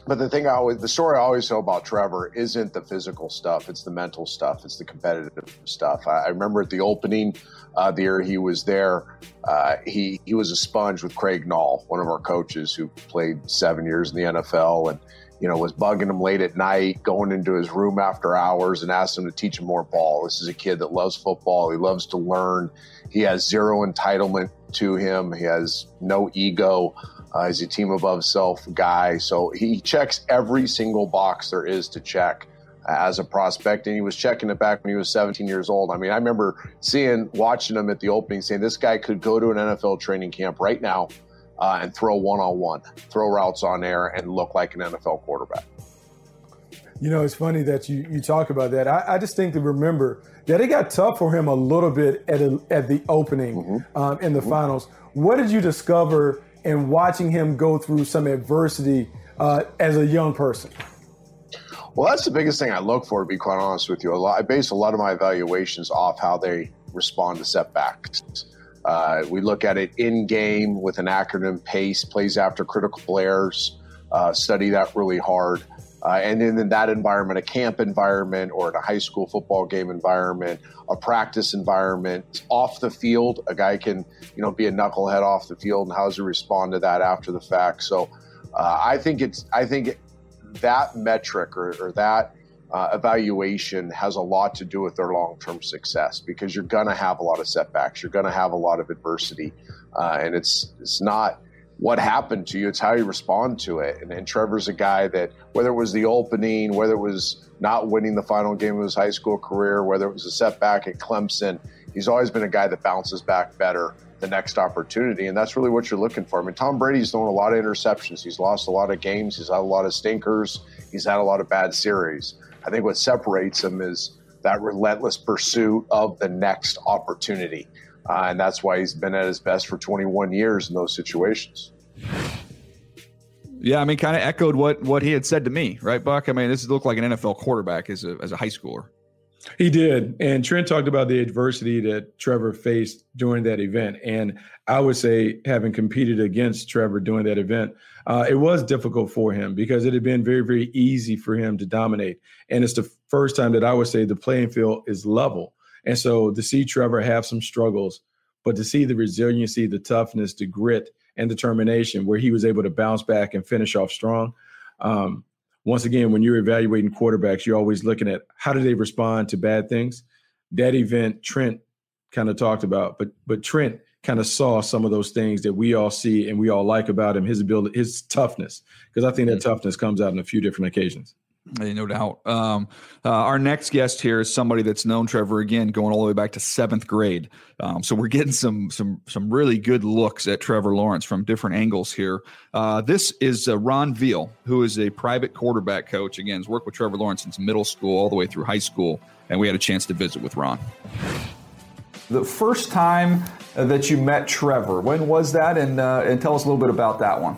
but the thing I always, the story I always tell about Trevor isn't the physical stuff; it's the mental stuff, it's the competitive stuff. I, I remember at the opening uh, the year he was there, uh, he he was a sponge with Craig Nall, one of our coaches who played seven years in the NFL, and you know was bugging him late at night, going into his room after hours, and asked him to teach him more ball. This is a kid that loves football. He loves to learn. He has zero entitlement to him. He has no ego. Uh, he's a team above self guy. So he checks every single box there is to check as a prospect. And he was checking it back when he was 17 years old. I mean, I remember seeing, watching him at the opening, saying this guy could go to an NFL training camp right now uh, and throw one on one, throw routes on air, and look like an NFL quarterback. You know, it's funny that you, you talk about that. I, I distinctly remember that it got tough for him a little bit at, a, at the opening mm-hmm. um, in the mm-hmm. finals. What did you discover in watching him go through some adversity uh, as a young person? Well, that's the biggest thing I look for, to be quite honest with you. A lot, I base a lot of my evaluations off how they respond to setbacks. Uh, we look at it in game with an acronym PACE, plays after critical errors. uh, study that really hard. Uh, and then in that environment, a camp environment or in a high school football game environment, a practice environment, off the field, a guy can, you know, be a knucklehead off the field and how does he respond to that after the fact? So uh, I think it's, I think that metric or, or that uh, evaluation has a lot to do with their long-term success because you're going to have a lot of setbacks. You're going to have a lot of adversity. Uh, and it's, it's not, what happened to you. It's how you respond to it. And, and, Trevor's a guy that, whether it was the opening, whether it was not winning the final game of his high school career, whether it was a setback at Clemson, he's always been a guy that bounces back better the next opportunity. And that's really what you're looking for. I mean, Tom Brady's thrown a lot of interceptions. He's lost a lot of games. He's had a lot of stinkers. He's had a lot of bad series. I think what separates him is that relentless pursuit of the next opportunity. Uh, and that's why he's been at his best for 21 years in those situations. Yeah, I mean, kind of echoed what what he had said to me, right, Buck? I mean, this looked like an NFL quarterback as a as a high schooler. He did, and Trent talked about the adversity that Trevor faced during that event, and I would say, having competed against Trevor during that event, uh, it was difficult for him because it had been very, very easy for him to dominate, and it's the first time that I would say the playing field is level. And so to see Trevor have some struggles, but to see the resiliency, the toughness, the grit, and determination where he was able to bounce back and finish off strong. Um, once again, when you're evaluating quarterbacks, you're always looking at how do they respond to bad things. That event, Trent kind of talked about, but but Trent kind of saw some of those things that we all see and we all like about him, his ability, his toughness, because I think that mm-hmm. toughness comes out in a few different occasions. No doubt. Um, uh, our next guest here is somebody that's known Trevor again, going all the way back to seventh grade. Um, so we're getting some some some really good looks at Trevor Lawrence from different angles here. Uh, this is uh, Ron Veal, who is a private quarterback coach. Again, has worked with Trevor Lawrence since middle school all the way through high school, and we had a chance to visit with Ron. The first time that you met Trevor, when was that? And uh, and tell us a little bit about that one.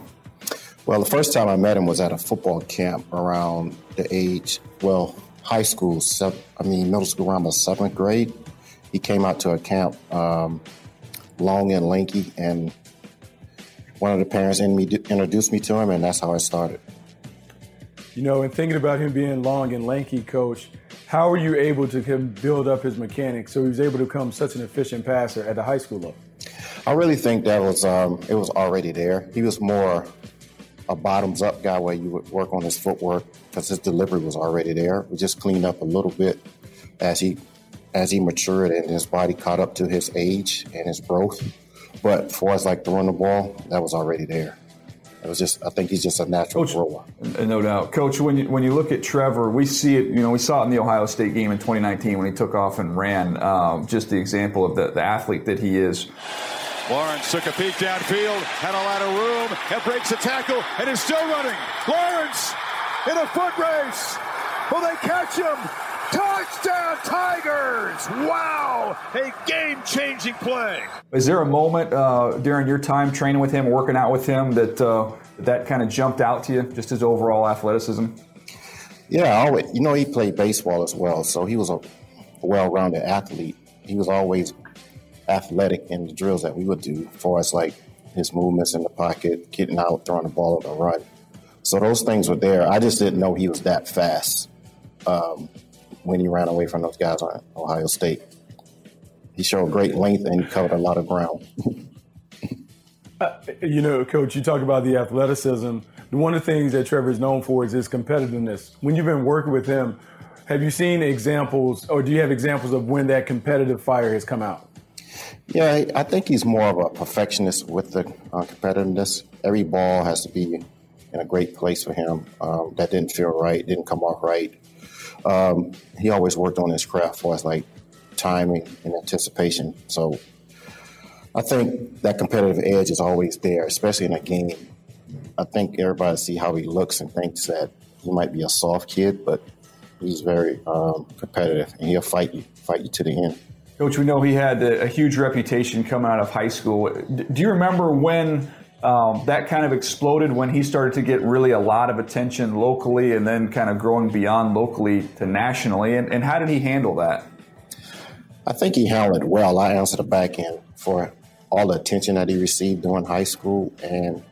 Well, the first time I met him was at a football camp around the age, well, high school, I mean, middle school around the seventh grade. He came out to a camp, um, long and lanky, and one of the parents in me introduced me to him, and that's how I started. You know, and thinking about him being long and lanky, coach, how were you able to him build up his mechanics so he was able to become such an efficient passer at the high school level? I really think that was um, it was already there. He was more a bottoms up guy where you would work on his footwork because his delivery was already there. We just cleaned up a little bit as he as he matured and his body caught up to his age and his growth. But for us, like throwing the ball, that was already there. It was just, I think he's just a natural Coach, thrower. No doubt, Coach. When you when you look at Trevor, we see it. You know, we saw it in the Ohio State game in 2019 when he took off and ran. Um, just the example of the, the athlete that he is. Lawrence took a peek downfield, had a lot of room, and breaks a tackle, and is still running. Lawrence in a foot race. Will they catch him? Touchdown Tigers! Wow, a game-changing play. Is there a moment uh, during your time training with him, working out with him, that uh, that kind of jumped out to you, just his overall athleticism? Yeah, always, you know he played baseball as well, so he was a well-rounded athlete. He was always athletic in the drills that we would do for us, like his movements in the pocket, getting out, throwing the ball on the run. So those things were there. I just didn't know he was that fast um, when he ran away from those guys on Ohio State. He showed great length and he covered a lot of ground. uh, you know, Coach, you talk about the athleticism. One of the things that Trevor is known for is his competitiveness. When you've been working with him, have you seen examples, or do you have examples of when that competitive fire has come out? Yeah, I think he's more of a perfectionist with the uh, competitiveness. Every ball has to be in a great place for him. Um, that didn't feel right, didn't come off right. Um, he always worked on his craft for us, like timing and anticipation. So I think that competitive edge is always there, especially in a game. I think everybody see how he looks and thinks that he might be a soft kid, but he's very um, competitive and he'll fight you, fight you to the end. Coach, we know he had a, a huge reputation coming out of high school. Do you remember when um, that kind of exploded when he started to get really a lot of attention locally and then kind of growing beyond locally to nationally? And, and how did he handle that? I think he handled it well. I answered the back end for all the attention that he received during high school. And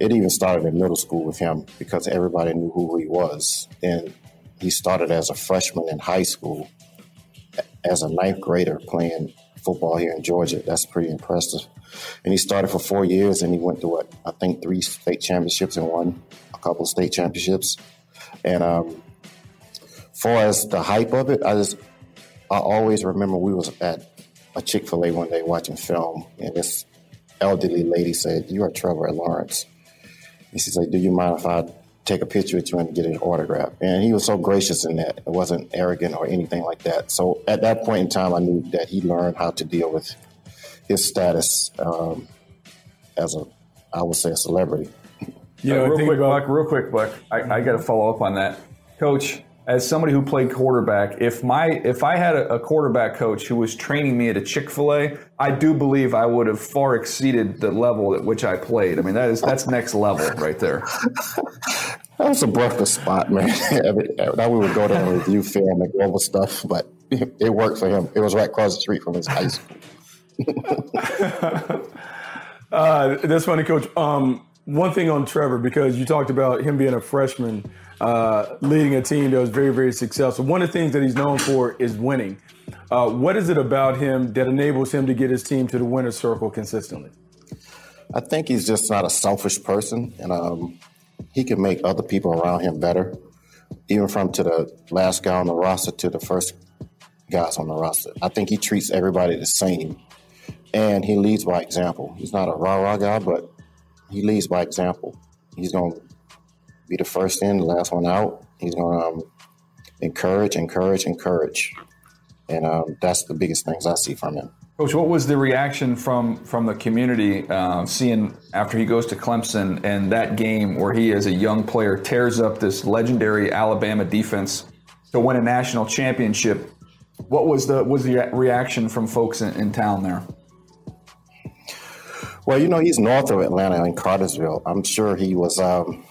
it even started in middle school with him because everybody knew who he was. And he started as a freshman in high school as a ninth grader playing football here in Georgia. That's pretty impressive. And he started for four years and he went to what, I think three state championships and won a couple of state championships. And um, far as the hype of it, I just I always remember we was at a Chick fil A one day watching film and this elderly lady said, You are Trevor Lawrence. And she said, Do you mind if I take a picture with you and get an autograph? And he was so gracious in that. It wasn't arrogant or anything like that. So at that point in time, I knew that he learned how to deal with his status um, as a, I would say, a celebrity. Yeah, uh, real quick, Buck. Real quick, Buck. I, I got to follow up on that, Coach as somebody who played quarterback, if my if I had a, quarterback coach who was training me at a Chick Fil A, I do believe I would have far exceeded the level at which I played. I mean, that is that's next level right there. that was a breakfast spot, man. Now we would go there and review film and global stuff, but it worked for him. It was right across the street from his high school. uh, that's funny, Coach. Um, one thing on Trevor because you talked about him being a freshman uh, leading a team that was very, very successful. One of the things that he's known for is winning. Uh, what is it about him that enables him to get his team to the winner's circle consistently? I think he's just not a selfish person, and um, he can make other people around him better, even from to the last guy on the roster to the first guys on the roster. I think he treats everybody the same, and he leads by example. He's not a rah rah guy, but he leads by example. He's going to be the first in, the last one out. He's going to um, encourage, encourage, encourage, and um, that's the biggest things I see from him. Coach, what was the reaction from from the community uh, seeing after he goes to Clemson and that game where he, as a young player, tears up this legendary Alabama defense to win a national championship? What was the was the reaction from folks in, in town there? Well, you know, he's north of Atlanta in Cartersville. I'm sure he was um,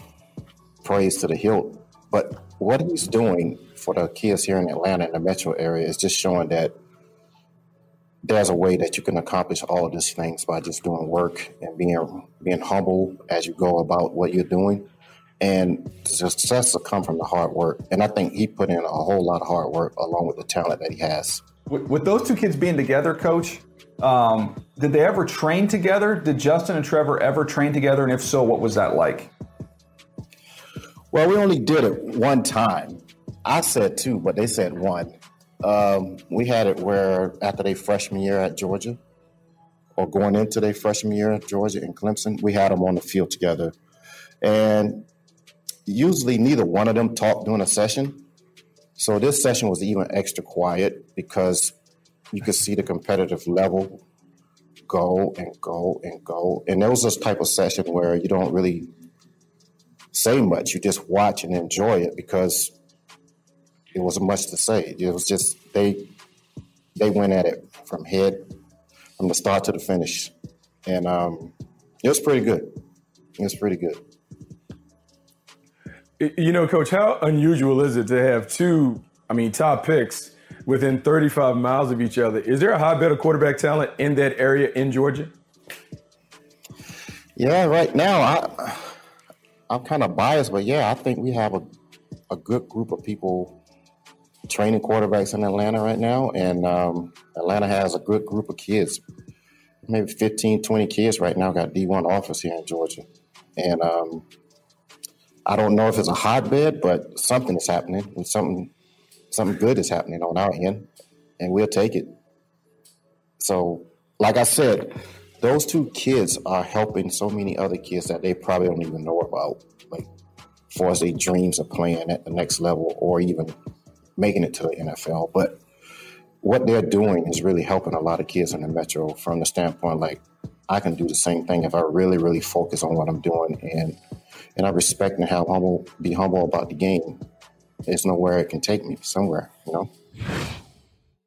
praised to the hilt. But what he's doing for the kids here in Atlanta and the metro area is just showing that there's a way that you can accomplish all of these things by just doing work and being being humble as you go about what you're doing. And success will come from the hard work. And I think he put in a whole lot of hard work along with the talent that he has. With, with those two kids being together, coach, um, did they ever train together? Did Justin and Trevor ever train together? And if so, what was that like? Well, we only did it one time. I said two, but they said one. Um, we had it where after their freshman year at Georgia, or going into their freshman year at Georgia and Clemson, we had them on the field together. And usually neither one of them talked during a session. So this session was even extra quiet because you could see the competitive level go and go and go. And there was this type of session where you don't really say much. You just watch and enjoy it because it wasn't much to say. It was just they they went at it from head from the start to the finish, and um, it was pretty good. It was pretty good. You know, Coach, how unusual is it to have two? I mean, top picks within 35 miles of each other. Is there a hotbed of quarterback talent in that area in Georgia? Yeah, right now I I'm kind of biased, but yeah, I think we have a a good group of people training quarterbacks in Atlanta right now, and um, Atlanta has a good group of kids. Maybe 15, 20 kids right now got D1 offers here in Georgia, and um, I don't know if it's a hotbed, but something is happening, and something something good is happening on our end, and we'll take it. So, like I said, those two kids are helping so many other kids that they probably don't even know about, like, for as their dreams of playing at the next level or even making it to the NFL. But what they're doing is really helping a lot of kids in the metro from the standpoint like I can do the same thing if I really, really focus on what I'm doing and and I respect and have humble be humble about the game It's nowhere it can take me somewhere, you know?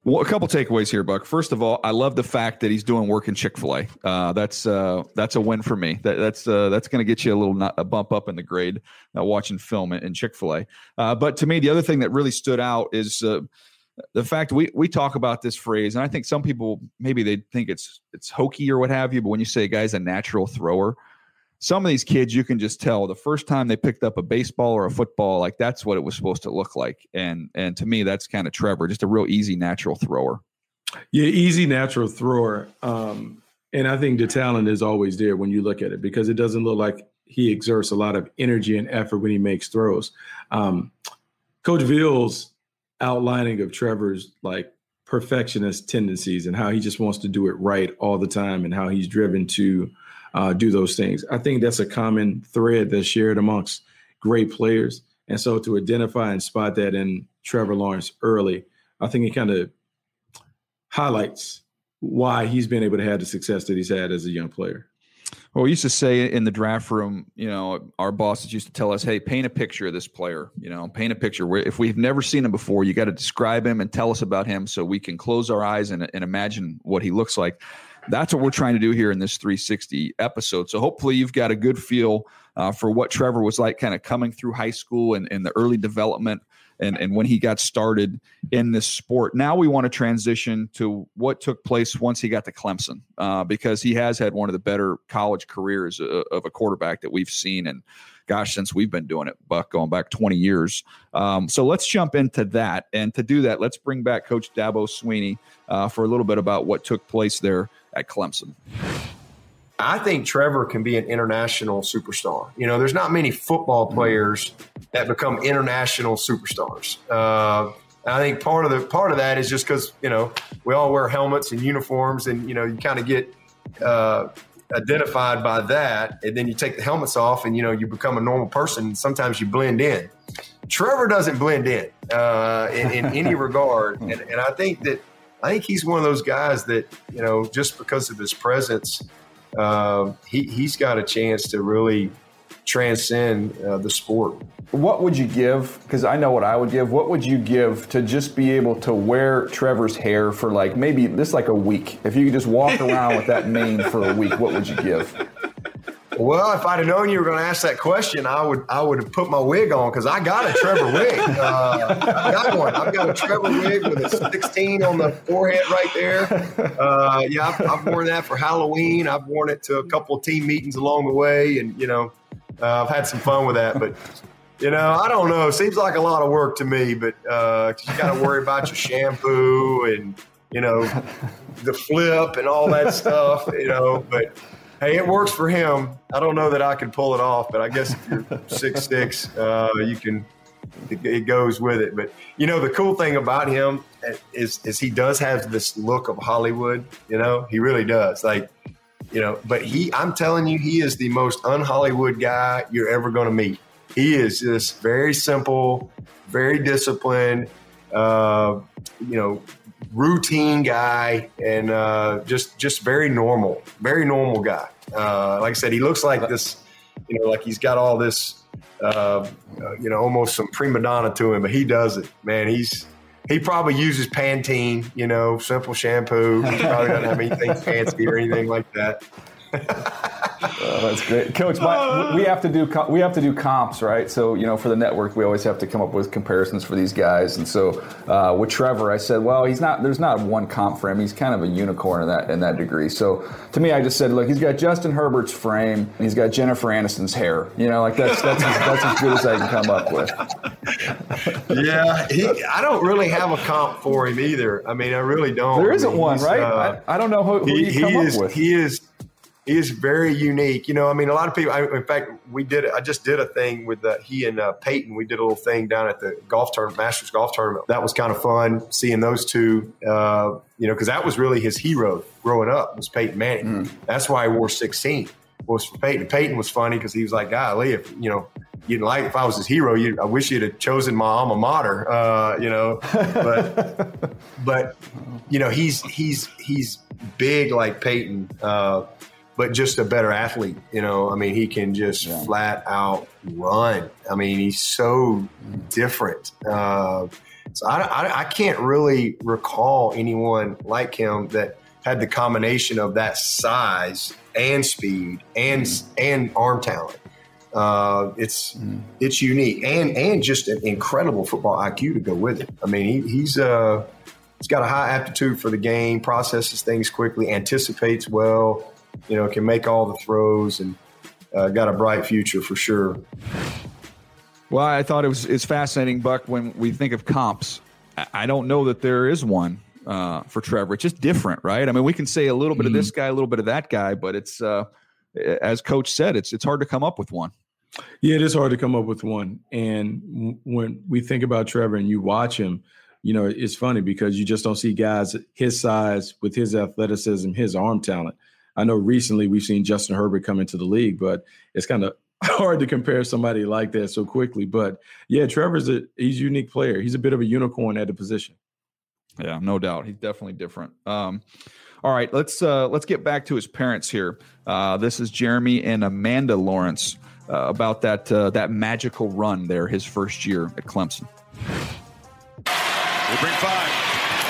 Well, a couple takeaways here, Buck. First of all, I love the fact that he's doing work in Chick Fil A. Uh, that's uh, that's a win for me. That, that's uh, that's going to get you a little not, a bump up in the grade uh, watching film in, in Chick Fil A. Uh, but to me, the other thing that really stood out is uh, the fact we we talk about this phrase, and I think some people maybe they think it's it's hokey or what have you. But when you say a guy's a natural thrower, some of these kids you can just tell the first time they picked up a baseball or a football like that's what it was supposed to look like. And and to me that's kind of trevor just a real easy natural thrower. Yeah easy natural thrower. Um and i think the talent is always there when you look at it because it doesn't look like he exerts a lot of energy and effort when he makes throws. Um coach Veal's outlining of trevor's like perfectionist tendencies and how he just wants to do it right all the time and how he's driven to uh, do those things. I think that's a common thread that's shared amongst great players. And so to identify and spot that in Trevor Lawrence early, I think it kind of highlights why he's been able to have the success that he's had as a young player. Well, we used to say in the draft room, you know, our bosses used to tell us, "Hey, paint a picture of this player. You know, paint a picture. If we've never seen him before, you got to describe him and tell us about him, so we can close our eyes and, and imagine what he looks like." That's what we're trying to do here in this 360 episode. So hopefully you've got a good feel uh, for what Trevor was like kind of coming through high school and, and the early development and, and when he got started in this sport. Now we want to transition to what took place once he got to Clemson uh, because he has had one of the better college careers of, uh, of a quarterback that we've seen. And gosh, since we've been doing it, Buck, going back 20 years. Um, so let's jump into that. And to do that, let's bring back Coach Dabo Swinney uh, for a little bit about what took place there at Clemson. I think Trevor can be an international superstar. You know, there's not many football players that become international superstars. Uh, I think part of the part of that is just because you know we all wear helmets and uniforms, and you know you kind of get uh, identified by that, and then you take the helmets off, and you know you become a normal person. And sometimes you blend in. Trevor doesn't blend in uh, in, in any regard, and, and I think that I think he's one of those guys that you know just because of his presence, uh, he he's got a chance to really transcend uh, the sport. What would you give? Because I know what I would give. What would you give to just be able to wear Trevor's hair for like maybe this like a week? If you could just walk around with that mane for a week, what would you give? Well, if I'd have known you were going to ask that question, I would I would have put my wig on because I got a Trevor wig. Uh, I got one. I've got a Trevor wig with a 16 on the forehead right there. Uh, yeah, I've, I've, worn that for Halloween. I've worn it to a couple of team meetings along the way, and you know, uh, I've had some fun with that. But you know, I don't know. Seems like a lot of work to me, but uh, you got to worry about your shampoo and you know the flip and all that stuff. You know, but hey, it works for him. I don't know that I could pull it off, but I guess if you're six six, uh, you can. It, it, goes with it. But you know, the cool thing about him is is he does have this look of Hollywood. You know, he really does. Like, you know, but he, I'm telling you, he is the most un-Hollywood guy you're ever going to meet. He is just very simple, very disciplined. Uh, you know, routine guy and uh, just just very normal, very normal guy. Uh, like I said, he looks like this, you know, like he's got all this, uh, you know, almost some prima donna to him, but he does it, man. He's he probably uses Pantene, you know, simple shampoo. He probably doesn't have anything fancy or anything like that oh, that's great, Coach. My, we have to do we have to do comps, right? So you know, for the network, we always have to come up with comparisons for these guys. And so uh, with Trevor, I said, well, he's not. There's not one comp for him. He's kind of a unicorn in that in that degree. So to me, I just said, look, he's got Justin Herbert's frame, and he's got Jennifer Aniston's hair. You know, like that's that's as, that's as good as I can come up with. yeah, he, I don't really have a comp for him either. I mean, I really don't. There isn't I mean, one, right? Uh, I, I, don't know who, who he, you come he is, up with. He is is very unique. You know, I mean, a lot of people. I, in fact, we did. I just did a thing with uh, he and uh, Peyton. We did a little thing down at the golf tournament, Masters golf tournament. That was kind of fun seeing those two. Uh, you know, because that was really his hero growing up was Peyton Manning. Mm. That's why he wore sixteen. Was for Peyton. Peyton was funny because he was like, "Golly, if you know." You like if I was his hero. You, I wish you'd have chosen my alma mater. Uh, you know, but but you know he's he's he's big like Peyton. Uh, but just a better athlete. You know, I mean, he can just yeah. flat out run. I mean, he's so different. Uh, so I, I, I, can't really recall anyone like him that had the combination of that size and speed and mm. and arm talent. Uh, it's mm. it's unique and and just an incredible football IQ to go with it. I mean, he, he's uh, he's got a high aptitude for the game, processes things quickly, anticipates well you know, can make all the throws. And uh, got a bright future for sure. Well, I thought it was is fascinating, Buck. When we think of comps, I don't know that there is one uh, for Trevor. It's just different, right? I mean, we can say a little bit mm-hmm. of this guy, a little bit of that guy, but it's uh, as Coach said, it's it's hard to come up with one. Yeah, it is hard to come up with one. And when we think about Trevor and you watch him, you know, it's funny because you just don't see guys his size with his athleticism, his arm talent. I know recently we've seen Justin Herbert come into the league, but it's kind of hard to compare somebody like that so quickly. But yeah, Trevor's a he's a unique player. He's a bit of a unicorn at the position. Yeah, no doubt. He's definitely different. Um, all right, let's uh, let's get back to his parents here. Uh, this is Jeremy and Amanda Lawrence uh, about that uh, that magical run there, his first year at Clemson. They bring five.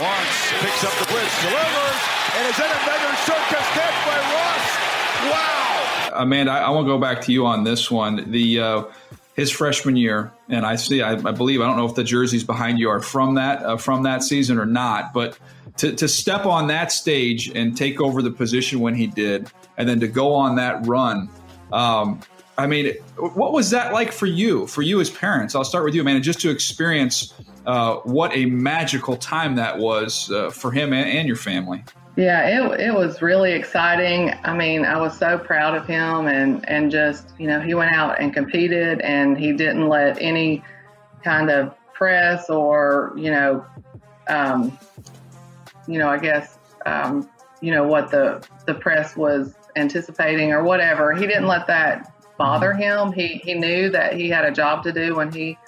Lawrence picks up the blitz, delivers, and is in another circus catch by Ross. Wow. Amanda, I, I want to go back to you on this one. The uh, his freshman year, and I see, I, I, believe, I don't know if the jerseys behind you are from that uh, from that season or not, but to, to step on that stage and take over the position when he did, and then to go on that run. Um, I mean, what was that like for you, for you as parents? I'll start with you, Amanda, just to experience uh, what a magical time that was uh, for him and, and, your family. Yeah, it, it was really exciting. I mean, I was so proud of him and, and just, you know, he went out and competed and he didn't let any kind of press or, you know, um, you know, I guess, um, you know, what the, the press was anticipating or whatever. He didn't let that bother him. He he knew that he had a job to do when he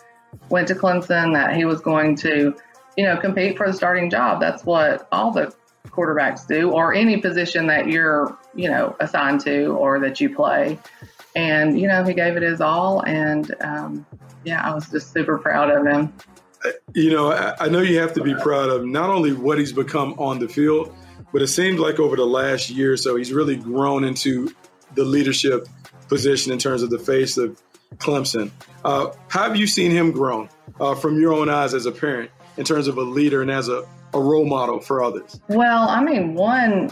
went to Clemson. That he was going to, you know, compete for the starting job. That's what all the quarterbacks do, or any position that you're, you know, assigned to or that you play. And you know, he gave it his all, and um, yeah, I was just super proud of him. You know, I know you have to be proud of not only what he's become on the field, but it seems like over the last year or so, he's really grown into the leadership position in terms of the face of Clemson. Uh, how have you seen him grow uh, from your own eyes as a parent in terms of a leader and as a, a role model for others? Well, I mean, one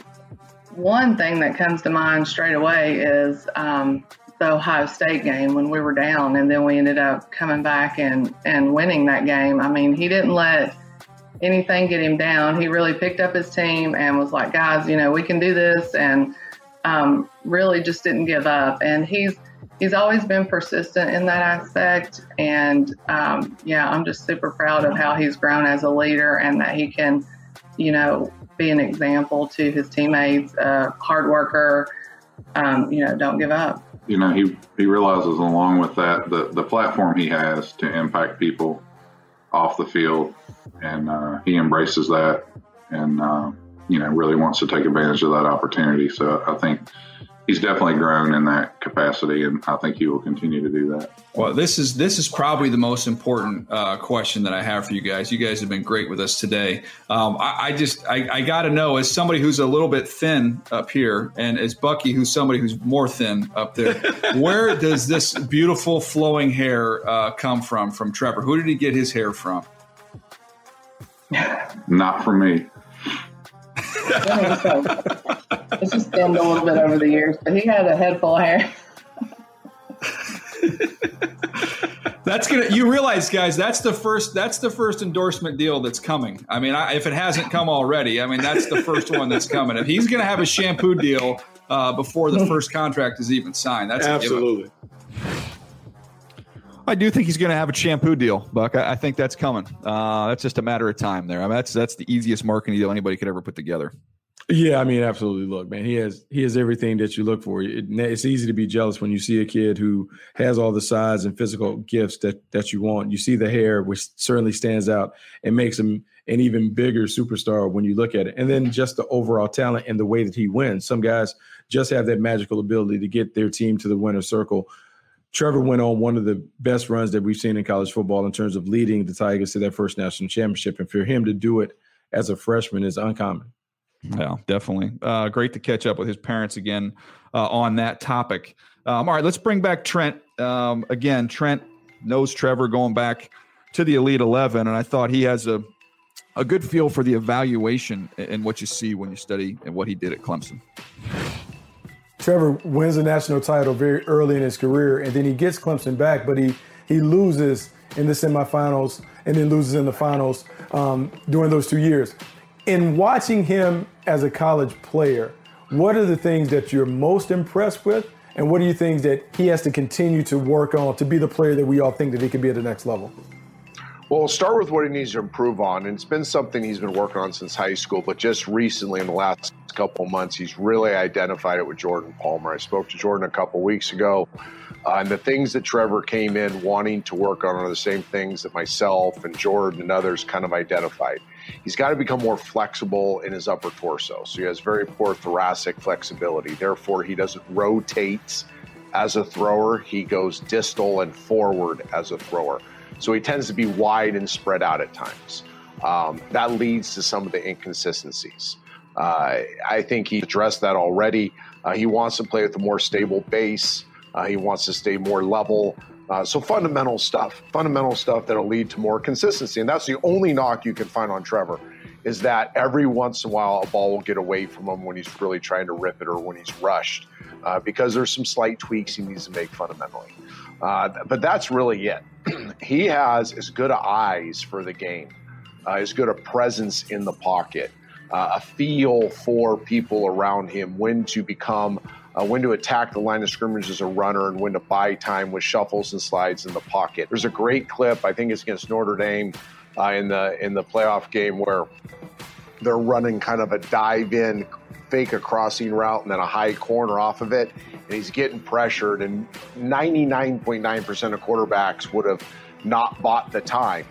one thing that comes to mind straight away is um, the Ohio State game when we were down, and then we ended up coming back and and winning that game. I mean, he didn't let anything get him down. He really picked up his team and was like, guys, you know, we can do this, and um, really just didn't give up. And he's he's always been persistent in that aspect. And um, yeah, I'm just super proud of how he's grown as a leader and that he can, you know, be an example to his teammates, uh, hard worker. Um, you know, don't give up. You know, he he realizes along with that the the platform he has to impact people off the field, and uh, he embraces that. And uh, you know, really wants to take advantage of that opportunity. So I think he's definitely grown in that capacity, and I think he will continue to do that. Well, this is this is probably the most important uh, question that I have for you guys. You guys have been great with us today. Um, I, I, just I, I got to know as somebody who's a little bit thin up here, and as Bucky, who's somebody who's more thin up there. where does this beautiful flowing hair uh, come from? From Trevor? Who did he get his hair from? Not from me it's just thinned a little bit over the years, but he had a head full of hair. that's gonna. You realize, guys, that's the first. That's the first endorsement deal that's coming. I mean, I, if it hasn't come already, I mean, that's the first one that's coming. If he's gonna have a shampoo deal uh, before the first contract is even signed, that's absolutely. I do think he's going to have a shampoo deal, Buck. I, I think that's coming. Uh, that's just a matter of time there. I mean, that's that's the easiest marketing deal anybody could ever put together. Yeah, I mean, absolutely. Look, man, he has he has everything that you look for. It, it's easy to be jealous when you see a kid who has all the size and physical gifts that that you want. You see the hair, which certainly stands out and makes him an even bigger superstar when you look at it. And then just the overall talent and the way that he wins. Some guys just have that magical ability to get their team to the winner's circle Trevor went on one of the best runs that we've seen in college football in terms of leading the Tigers to their first national championship. And for him to do it as a freshman is uncommon. Yeah, definitely. Uh, great to catch up with his parents again uh, on that topic. Um, all right, let's bring back Trent. Um, again, Trent knows Trevor going back to the Elite 11, and I thought he has a, a good feel for the evaluation and what you see when you study and what he did at Clemson. Trevor wins the national title very early in his career, and then he gets Clemson back, but he he loses in the semifinals and then loses in the finals um, during those two years. In watching him as a college player, what are the things that you're most impressed with, and what are the things that he has to continue to work on to be the player that we all think that he could be at the next level? Well, we'll start with what he needs to improve on. And it's been something he's been working on since high school, but just recently in the last couple months, he's really identified it with Jordan Palmer. I spoke to Jordan a couple weeks ago. Uh, and the things that Trevor came in wanting to work on are the same things that myself and Jordan and others kind of identified. He's got to become more flexible in his upper torso. So he has very poor thoracic flexibility. Therefore, he doesn't rotate as a thrower, he goes distal and forward as a thrower. So he tends to be wide and spread out at times. Um, that leads to some of the inconsistencies. Uh, I think he addressed that already. Uh, he wants to play with a more stable base. Uh, he wants to stay more level. Uh, so fundamental stuff, fundamental stuff that'll lead to more consistency. And that's the only knock you can find on Trevor is that every once in a while a ball will get away from him when he's really trying to rip it or when he's rushed uh, because there's some slight tweaks he needs to make fundamentally. Uh, but that's really it. he has as good eyes for the game, uh, as good a presence in the pocket, uh, a feel for people around him, when to become, uh, when to attack the line of scrimmage as a runner, and when to buy time with shuffles and slides in the pocket. There's a great clip, I think it's against Notre Dame uh, in the in the playoff game where they're running kind of a dive in fake a crossing route and then a high corner off of it. And he's getting pressured, and 99.9% of quarterbacks would have not bought the time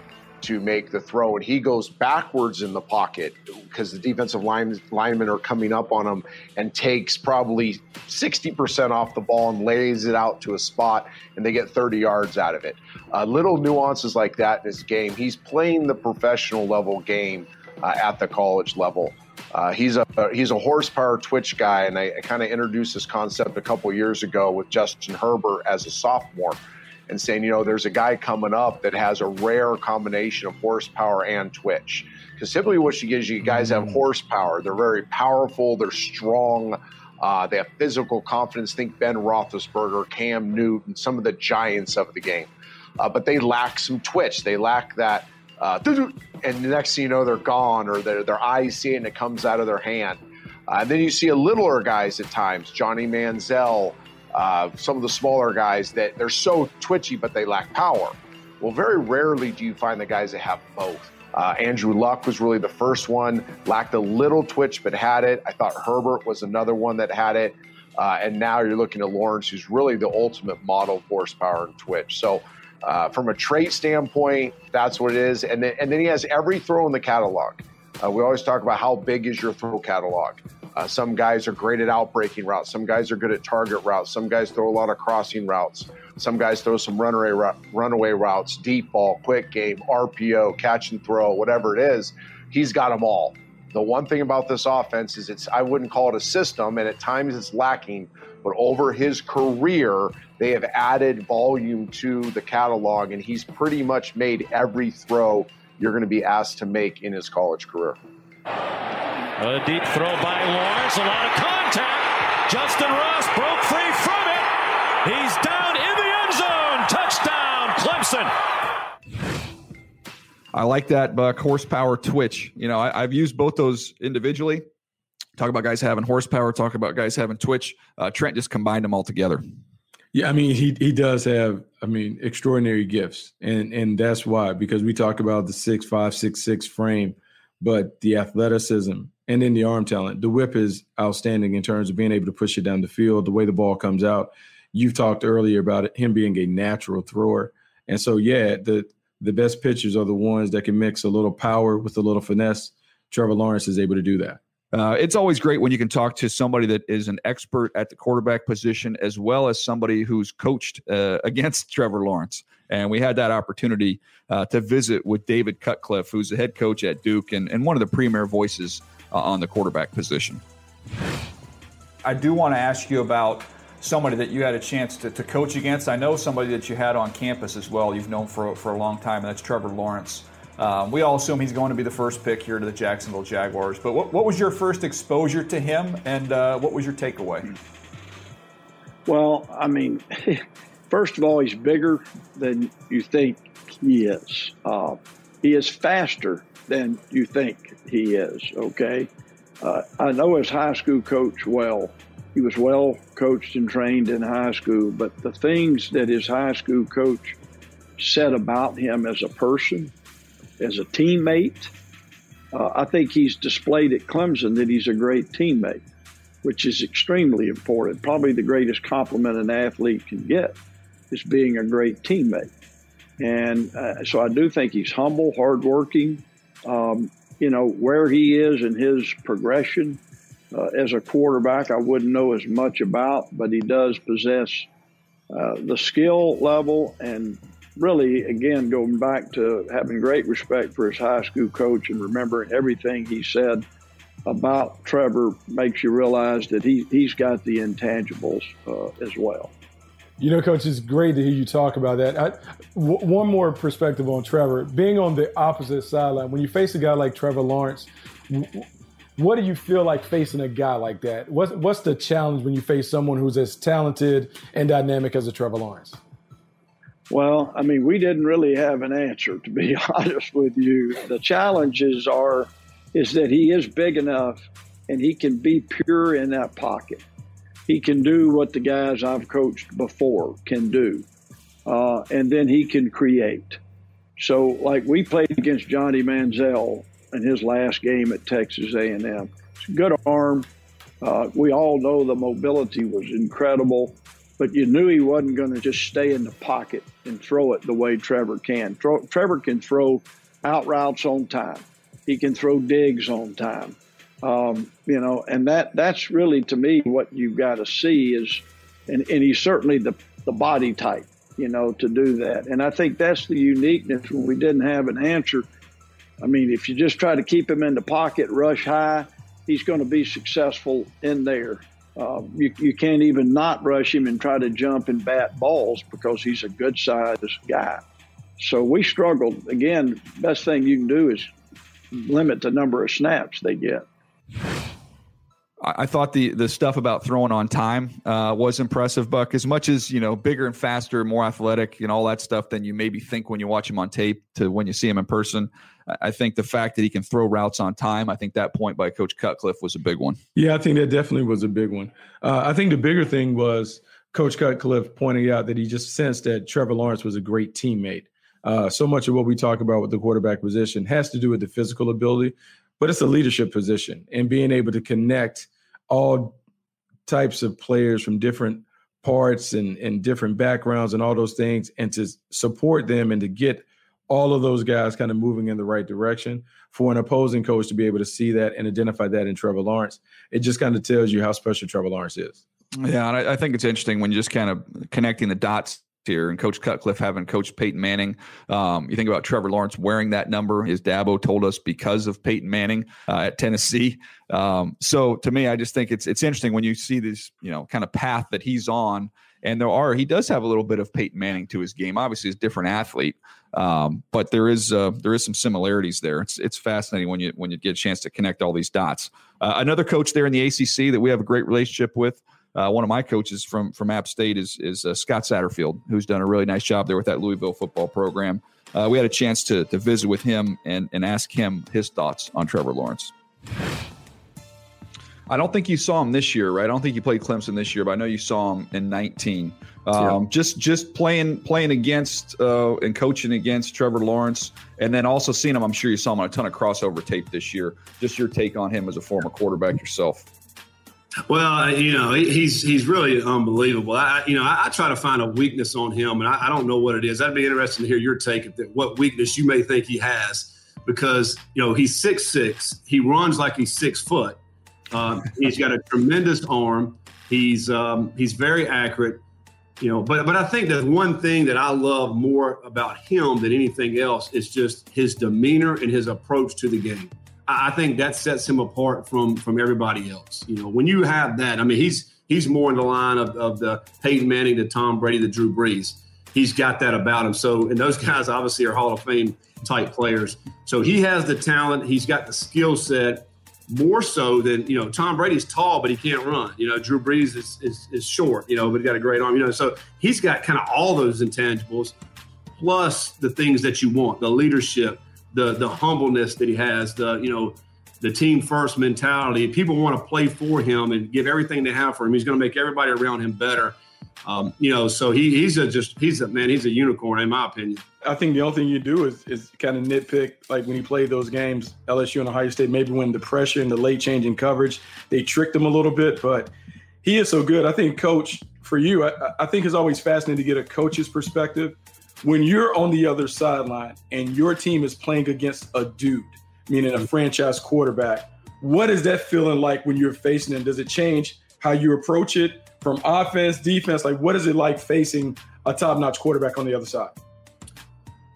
to make the throw. And he goes backwards in the pocket because the defensive line, linemen are coming up on him and takes probably 60% off the ball and lays it out to a spot, and they get 30 yards out of it. Uh, little nuances like that in his game. He's playing the professional level game uh, at the college level. Uh, he's a he's a horsepower twitch guy, and I, I kind of introduced this concept a couple years ago with Justin Herbert as a sophomore, and saying you know there's a guy coming up that has a rare combination of horsepower and twitch. Because typically what she gives you guys have mm. horsepower. They're very powerful. They're strong. Uh, they have physical confidence. Think Ben Roethlisberger, Cam Newton, some of the giants of the game. Uh, but they lack some twitch. They lack that uh, and the next thing you know, they're gone, or their their eyes see it and it comes out of their hand. Uh, and then you see a littler guys at times, Johnny Manziel, uh, some of the smaller guys that they're so twitchy, but they lack power. Well, very rarely do you find the guys that have both. Uh, Andrew Luck was really the first one, lacked a little twitch, but had it. I thought Herbert was another one that had it. Uh, and now you're looking at Lawrence, who's really the ultimate model of horsepower and twitch. So uh, from a trait standpoint, that's what it is. And then, and then he has every throw in the catalog. Uh, we always talk about how big is your throw catalog. Uh, some guys are great at outbreaking routes. Some guys are good at target routes. Some guys throw a lot of crossing routes. Some guys throw some runaway runaway routes, deep ball, quick game, RPO, catch and throw, whatever it is. He's got them all. The one thing about this offense is it's I wouldn't call it a system, and at times it's lacking. But over his career, they have added volume to the catalog, and he's pretty much made every throw you're going to be asked to make in his college career. A deep throw by Lawrence, a lot of contact. Justin Ross broke free from it. He's down in the end zone. Touchdown, Clemson. I like that Buck horsepower twitch. You know, I, have used both those individually. Talk about guys having horsepower. Talk about guys having twitch. Uh, Trent just combined them all together. Yeah, I mean he he does have I mean extraordinary gifts, and and that's why because we talk about the six five six six frame, but the athleticism and then the arm talent, the whip is outstanding in terms of being able to push it down the field, the way the ball comes out. You've talked earlier about it, him being a natural thrower, and so yeah, the the best pitchers are the ones that can mix a little power with a little finesse. Trevor Lawrence is able to do that. Uh, it's always great when you can talk to somebody that is an expert at the quarterback position as well as somebody who's coached uh, against Trevor Lawrence. And we had that opportunity uh, to visit with David Cutcliffe, who's the head coach at Duke and, and one of the premier voices uh, on the quarterback position. I do want to ask you about somebody that you had a chance to, to coach against. I know somebody that you had on campus as well, you've known for, for a long time, and that's Trevor Lawrence. Um, we all assume he's going to be the first pick here to the Jacksonville Jaguars. But what, what was your first exposure to him, and uh, what was your takeaway? Well, I mean, first of all, he's bigger than you think he is. Uh, he is faster than you think he is. Okay, uh, I know his high school coach well. He was well coached and trained in high school, but the things that his high school coach said about him as a person, as a teammate, uh, I think he's displayed at Clemson that he's a great teammate, which is extremely important. Probably the greatest compliment an athlete can get is being a great teammate. And uh, so I do think he's humble, hardworking. Um, you know, where he is in his progression uh, as a quarterback, I wouldn't know as much about, but he does possess uh, the skill level and really, again, going back to having great respect for his high school coach and remembering everything he said about Trevor makes you realize that he, he's got the intangibles uh, as well. You know, Coach, it's great to hear you talk about that. I, w- one more perspective on Trevor. Being on the opposite sideline, when you face a guy like Trevor Lawrence, w- what do you feel like facing a guy like that? What's, what's the challenge when you face someone who's as talented and dynamic as a Trevor Lawrence? Well, I mean, we didn't really have an answer, to be honest with you. The challenges are is that he is big enough and he can be pure in that pocket he can do what the guys I've coached before can do, uh, and then he can create. So, like we played against Johnny Manziel in his last game at Texas A&M. Good arm. Uh, we all know the mobility was incredible, but you knew he wasn't going to just stay in the pocket and throw it the way Trevor can. Trevor can throw out routes on time. He can throw digs on time. Um, you know, and that that's really to me what you've got to see is, and, and he's certainly the, the body type, you know, to do that. And I think that's the uniqueness when we didn't have an answer. I mean, if you just try to keep him in the pocket, rush high, he's going to be successful in there. Uh, you, you can't even not rush him and try to jump and bat balls because he's a good sized guy. So we struggled. Again, best thing you can do is limit the number of snaps they get. I thought the the stuff about throwing on time uh, was impressive, Buck. As much as you know, bigger and faster, more athletic, and all that stuff than you maybe think when you watch him on tape to when you see him in person. I think the fact that he can throw routes on time, I think that point by Coach Cutcliffe was a big one. Yeah, I think that definitely was a big one. Uh, I think the bigger thing was Coach Cutcliffe pointing out that he just sensed that Trevor Lawrence was a great teammate. Uh, so much of what we talk about with the quarterback position has to do with the physical ability, but it's a leadership position and being able to connect all types of players from different parts and, and different backgrounds and all those things and to support them and to get all of those guys kind of moving in the right direction for an opposing coach to be able to see that and identify that in Trevor Lawrence. It just kind of tells you how special Trevor Lawrence is. Yeah, and I, I think it's interesting when you're just kind of connecting the dots here and Coach Cutcliffe having coached Peyton Manning. Um, you think about Trevor Lawrence wearing that number. His Dabo told us because of Peyton Manning uh, at Tennessee. Um, so to me, I just think it's it's interesting when you see this you know kind of path that he's on. And there are he does have a little bit of Peyton Manning to his game. Obviously, he's a different athlete, um, but there is uh, there is some similarities there. It's it's fascinating when you when you get a chance to connect all these dots. Uh, another coach there in the ACC that we have a great relationship with. Uh, one of my coaches from from App State is is uh, Scott Satterfield, who's done a really nice job there with that Louisville football program. Uh, we had a chance to to visit with him and and ask him his thoughts on Trevor Lawrence. I don't think you saw him this year, right? I don't think you played Clemson this year, but I know you saw him in 19. Um, yeah. Just just playing playing against uh, and coaching against Trevor Lawrence, and then also seeing him. I'm sure you saw him on a ton of crossover tape this year. Just your take on him as a former quarterback yourself. Well, you know, he's he's really unbelievable. I, you know, I, I try to find a weakness on him, and I, I, don't know what it is. I'd be interested to hear your take of what weakness you may think he has, because you know he's six six. He runs like he's six foot. Uh, he's got a tremendous arm. He's um, he's very accurate. You know, but but I think that one thing that I love more about him than anything else is just his demeanor and his approach to the game. I think that sets him apart from from everybody else. You know, when you have that, I mean, he's he's more in the line of, of the Peyton Manning, the Tom Brady, the Drew Brees. He's got that about him. So, and those guys obviously are Hall of Fame type players. So he has the talent, he's got the skill set, more so than you know. Tom Brady's tall, but he can't run. You know, Drew Brees is is, is short. You know, but he got a great arm. You know, so he's got kind of all those intangibles, plus the things that you want: the leadership, the the humbleness that he has, the you know, the team first mentality. People want to play for him and give everything they have for him. He's going to make everybody around him better. Um, you know, so he, he's a just he's a man. He's a unicorn in my opinion. I think the only thing you do is is kind of nitpick, like when he played those games, LSU and Ohio State. Maybe when the pressure and the late change in coverage, they tricked him a little bit. But he is so good. I think, Coach, for you, I, I think it's always fascinating to get a coach's perspective when you're on the other sideline and your team is playing against a dude, meaning a franchise quarterback. What is that feeling like when you're facing him? Does it change how you approach it? from offense, defense? Like, what is it like facing a top notch quarterback on the other side?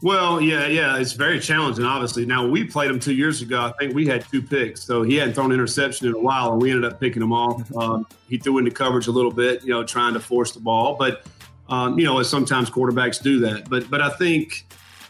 Well, yeah, yeah, it's very challenging. Obviously, now we played him two years ago. I think we had two picks, so he hadn't thrown an interception in a while, and we ended up picking him off. Um, he threw into coverage a little bit, you know, trying to force the ball, but um, you know, as sometimes quarterbacks do that. But but I think,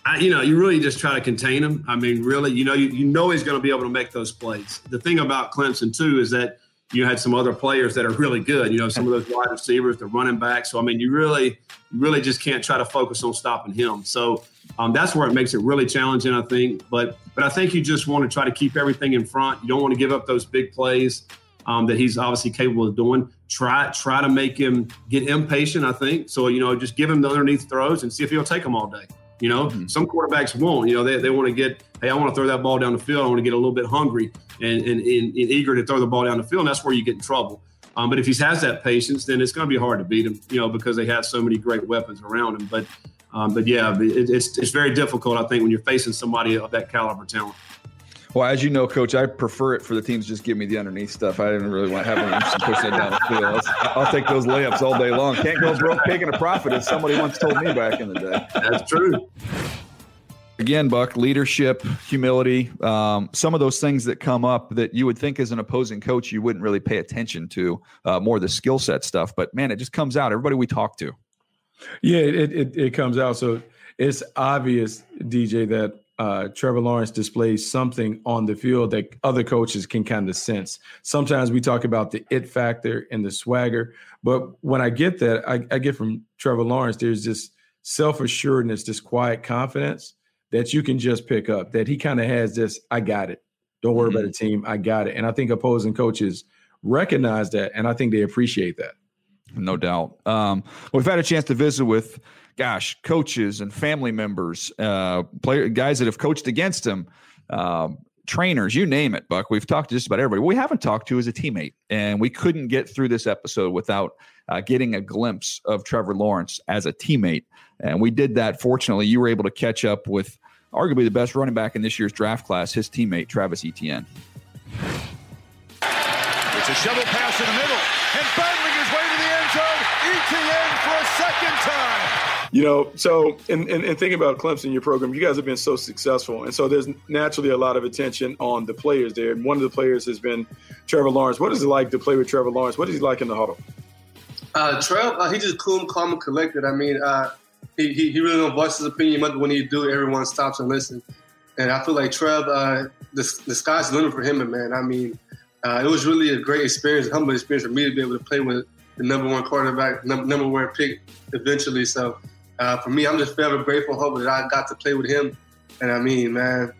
I, you know, you really just try to contain him. I mean, really, you know, you, you know he's going to be able to make those plays. The thing about Clemson too is that you had some other players that are really good. You know, some of those wide receivers, the running back. So I mean, you really, you really just can't try to focus on stopping him. So um, that's where it makes it really challenging, I think. But but I think you just want to try to keep everything in front. You don't want to give up those big plays um, that he's obviously capable of doing. Try try to make him get impatient. I think so. You know, just give him the underneath throws and see if he'll take them all day. You know, mm-hmm. some quarterbacks won't. You know, they, they want to get, hey, I want to throw that ball down the field. I want to get a little bit hungry and, and, and, and eager to throw the ball down the field. And that's where you get in trouble. Um, but if he has that patience, then it's going to be hard to beat him, you know, because they have so many great weapons around him. But, um, but yeah, it, it's it's very difficult, I think, when you're facing somebody of that caliber talent. Well, as you know, Coach, I prefer it for the teams just give me the underneath stuff. I didn't really want to have anyone push that down the field. I'll, I'll, take those layups all day long. Can't go broke taking a profit, as somebody once told me back in the day. That's true again, Buck, leadership, humility, um, some of those things that come up that you would think as an opposing coach you wouldn't really pay attention to, uh, more the skill set stuff. But man, it just comes out. Everybody we talk to. Yeah, it, it, it comes out. So it's obvious, DJ, that uh, Trevor Lawrence displays something on the field that other coaches can kind of sense. Sometimes we talk about the it factor and the swagger, but when I get that, I, I get from Trevor Lawrence, there's this self assuredness, this quiet confidence that you can just pick up. That he kind of has this, I got it. Don't worry mm-hmm. about the team. I got it. And I think opposing coaches recognize that, and I think they appreciate that. No doubt. Um, we've had a chance to visit with, gosh, coaches and family members, uh, player guys that have coached against him, um, trainers, you name it, Buck. We've talked to just about everybody. What we haven't talked to is a teammate, and we couldn't get through this episode without uh, getting a glimpse of Trevor Lawrence as a teammate. And we did that. Fortunately, you were able to catch up with arguably the best running back in this year's draft class, his teammate, Travis Etienne. You know, so and, and, in, thinking about Clemson, your program, you guys have been so successful. And so there's naturally a lot of attention on the players there. And one of the players has been Trevor Lawrence. What is it like to play with Trevor Lawrence? What is he like in the huddle? Uh, Trev, uh, he just cool, calm, and collected. I mean, uh, he, he, really don't voice his opinion, but when he do, everyone stops and listen. And I feel like Trev, uh, the, the sky's the limit for him, man. I mean, uh, it was really a great experience, humble experience for me to be able to play with the number one quarterback, number, number one pick eventually. So uh, for me, I'm just forever grateful humble that I got to play with him. And I mean, man,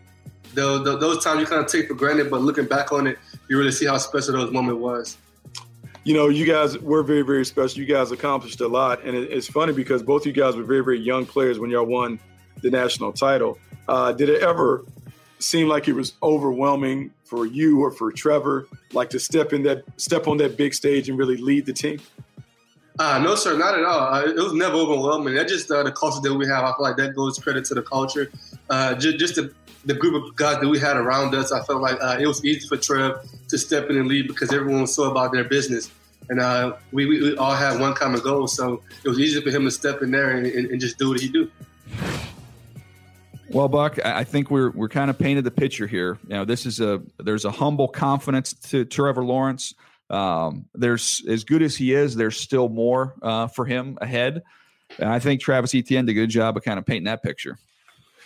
the, those times you kind of take for granted, but looking back on it, you really see how special those moment was you know, you guys were very, very special. You guys accomplished a lot. And it, it's funny because both you guys were very, very young players when y'all won the national title. Uh, did it ever seem like it was overwhelming for you or for Trevor, like to step in that, step on that big stage and really lead the team? Uh, no, sir, not at all. Uh, it was never overwhelming. That's just uh, the culture that we have. I feel like that goes credit to the culture. Uh, just, just the, the, group of guys that we had around us, I felt like uh, it was easy for Trev to step in and lead because everyone was so about their business. And uh, we, we, we, all had one common goal. So it was easy for him to step in there and, and, and just do what he do. Well, Buck, I think we're we're kind of painted the picture here. You know, this is a there's a humble confidence to Trevor Lawrence. Um, there's as good as he is, there's still more uh, for him ahead. And I think Travis Etienne did a good job of kind of painting that picture.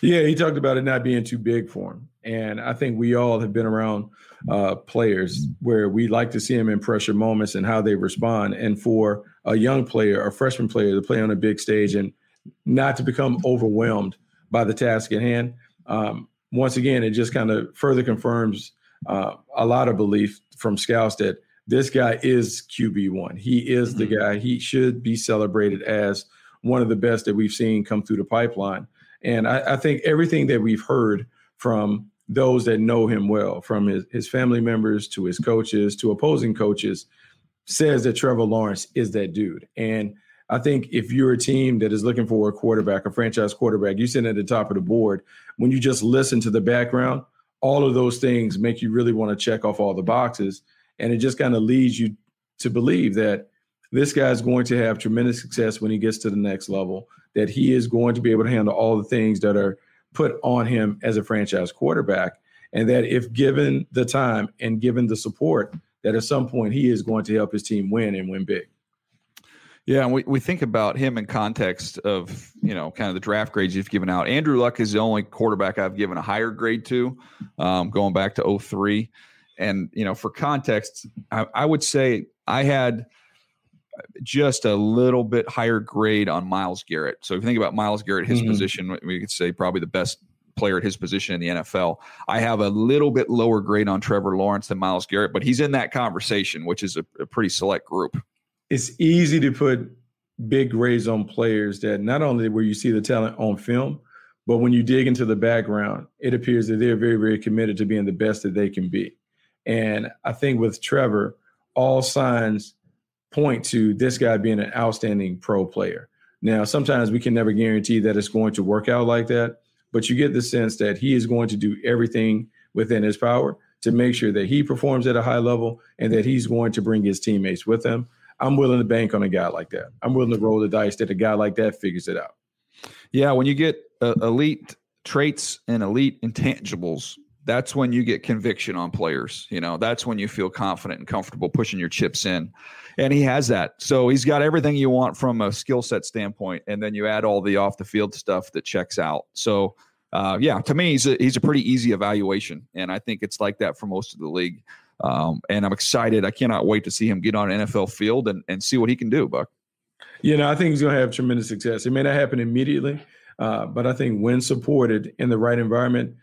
Yeah, he talked about it not being too big for him. And I think we all have been around uh, players where we like to see them in pressure moments and how they respond. And for a young player, a freshman player to play on a big stage and not to become overwhelmed by the task at hand, um, once again, it just kind of further confirms uh, a lot of belief from scouts that this guy is QB1. He is mm-hmm. the guy. He should be celebrated as one of the best that we've seen come through the pipeline. And I, I think everything that we've heard from those that know him well, from his, his family members to his coaches to opposing coaches, says that Trevor Lawrence is that dude. And I think if you're a team that is looking for a quarterback, a franchise quarterback, you sit at the top of the board. When you just listen to the background, all of those things make you really want to check off all the boxes. And it just kind of leads you to believe that this guy is going to have tremendous success when he gets to the next level, that he is going to be able to handle all the things that are put on him as a franchise quarterback. And that if given the time and given the support, that at some point he is going to help his team win and win big. Yeah, and we, we think about him in context of, you know, kind of the draft grades you've given out. Andrew Luck is the only quarterback I've given a higher grade to, um, going back to 03. And, you know, for context, I, I would say I had just a little bit higher grade on Myles Garrett. So if you think about Myles Garrett, his mm-hmm. position, we could say probably the best player at his position in the NFL. I have a little bit lower grade on Trevor Lawrence than Myles Garrett, but he's in that conversation, which is a, a pretty select group it's easy to put big grades on players that not only where you see the talent on film, but when you dig into the background, it appears that they're very, very committed to being the best that they can be. And I think with Trevor, all signs point to this guy being an outstanding pro player. Now, sometimes we can never guarantee that it's going to work out like that, but you get the sense that he is going to do everything within his power to make sure that he performs at a high level and that he's going to bring his teammates with him. I'm willing to bank on a guy like that. I'm willing to roll the dice that a guy like that figures it out. Yeah, when you get uh, elite traits and elite intangibles, that's when you get conviction on players. You know, that's when you feel confident and comfortable pushing your chips in. And he has that. So he's got everything you want from a skill set standpoint. And then you add all the off the field stuff that checks out. So, uh, yeah, to me, he's a, he's a pretty easy evaluation. And I think it's like that for most of the league. Um, and I'm excited. I cannot wait to see him get on NFL field and, and see what he can do, Buck. You know, I think he's going to have tremendous success. It may not happen immediately, uh, but I think when supported in the right environment,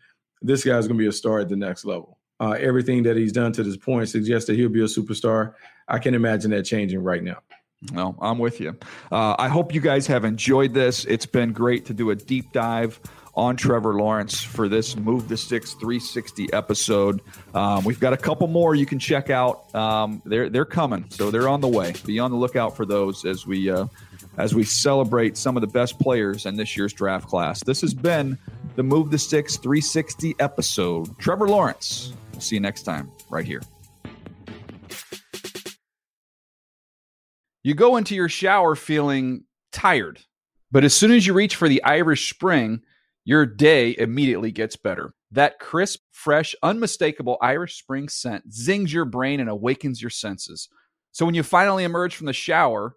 this guy's going to be a star at the next level. Uh, everything that he's done to this point suggests that he'll be a superstar. I can imagine that changing right now. No, I'm with you. Uh, I hope you guys have enjoyed this. It's been great to do a deep dive on Trevor Lawrence for this Move the Sticks 360 episode. Um, we've got a couple more you can check out. Um, they're they're coming, so they're on the way. Be on the lookout for those as we uh, as we celebrate some of the best players in this year's draft class. This has been the Move the Sticks 360 episode. Trevor Lawrence. We'll see you next time right here. You go into your shower feeling tired, but as soon as you reach for the Irish Spring your day immediately gets better. That crisp, fresh, unmistakable Irish Spring scent zings your brain and awakens your senses. So when you finally emerge from the shower,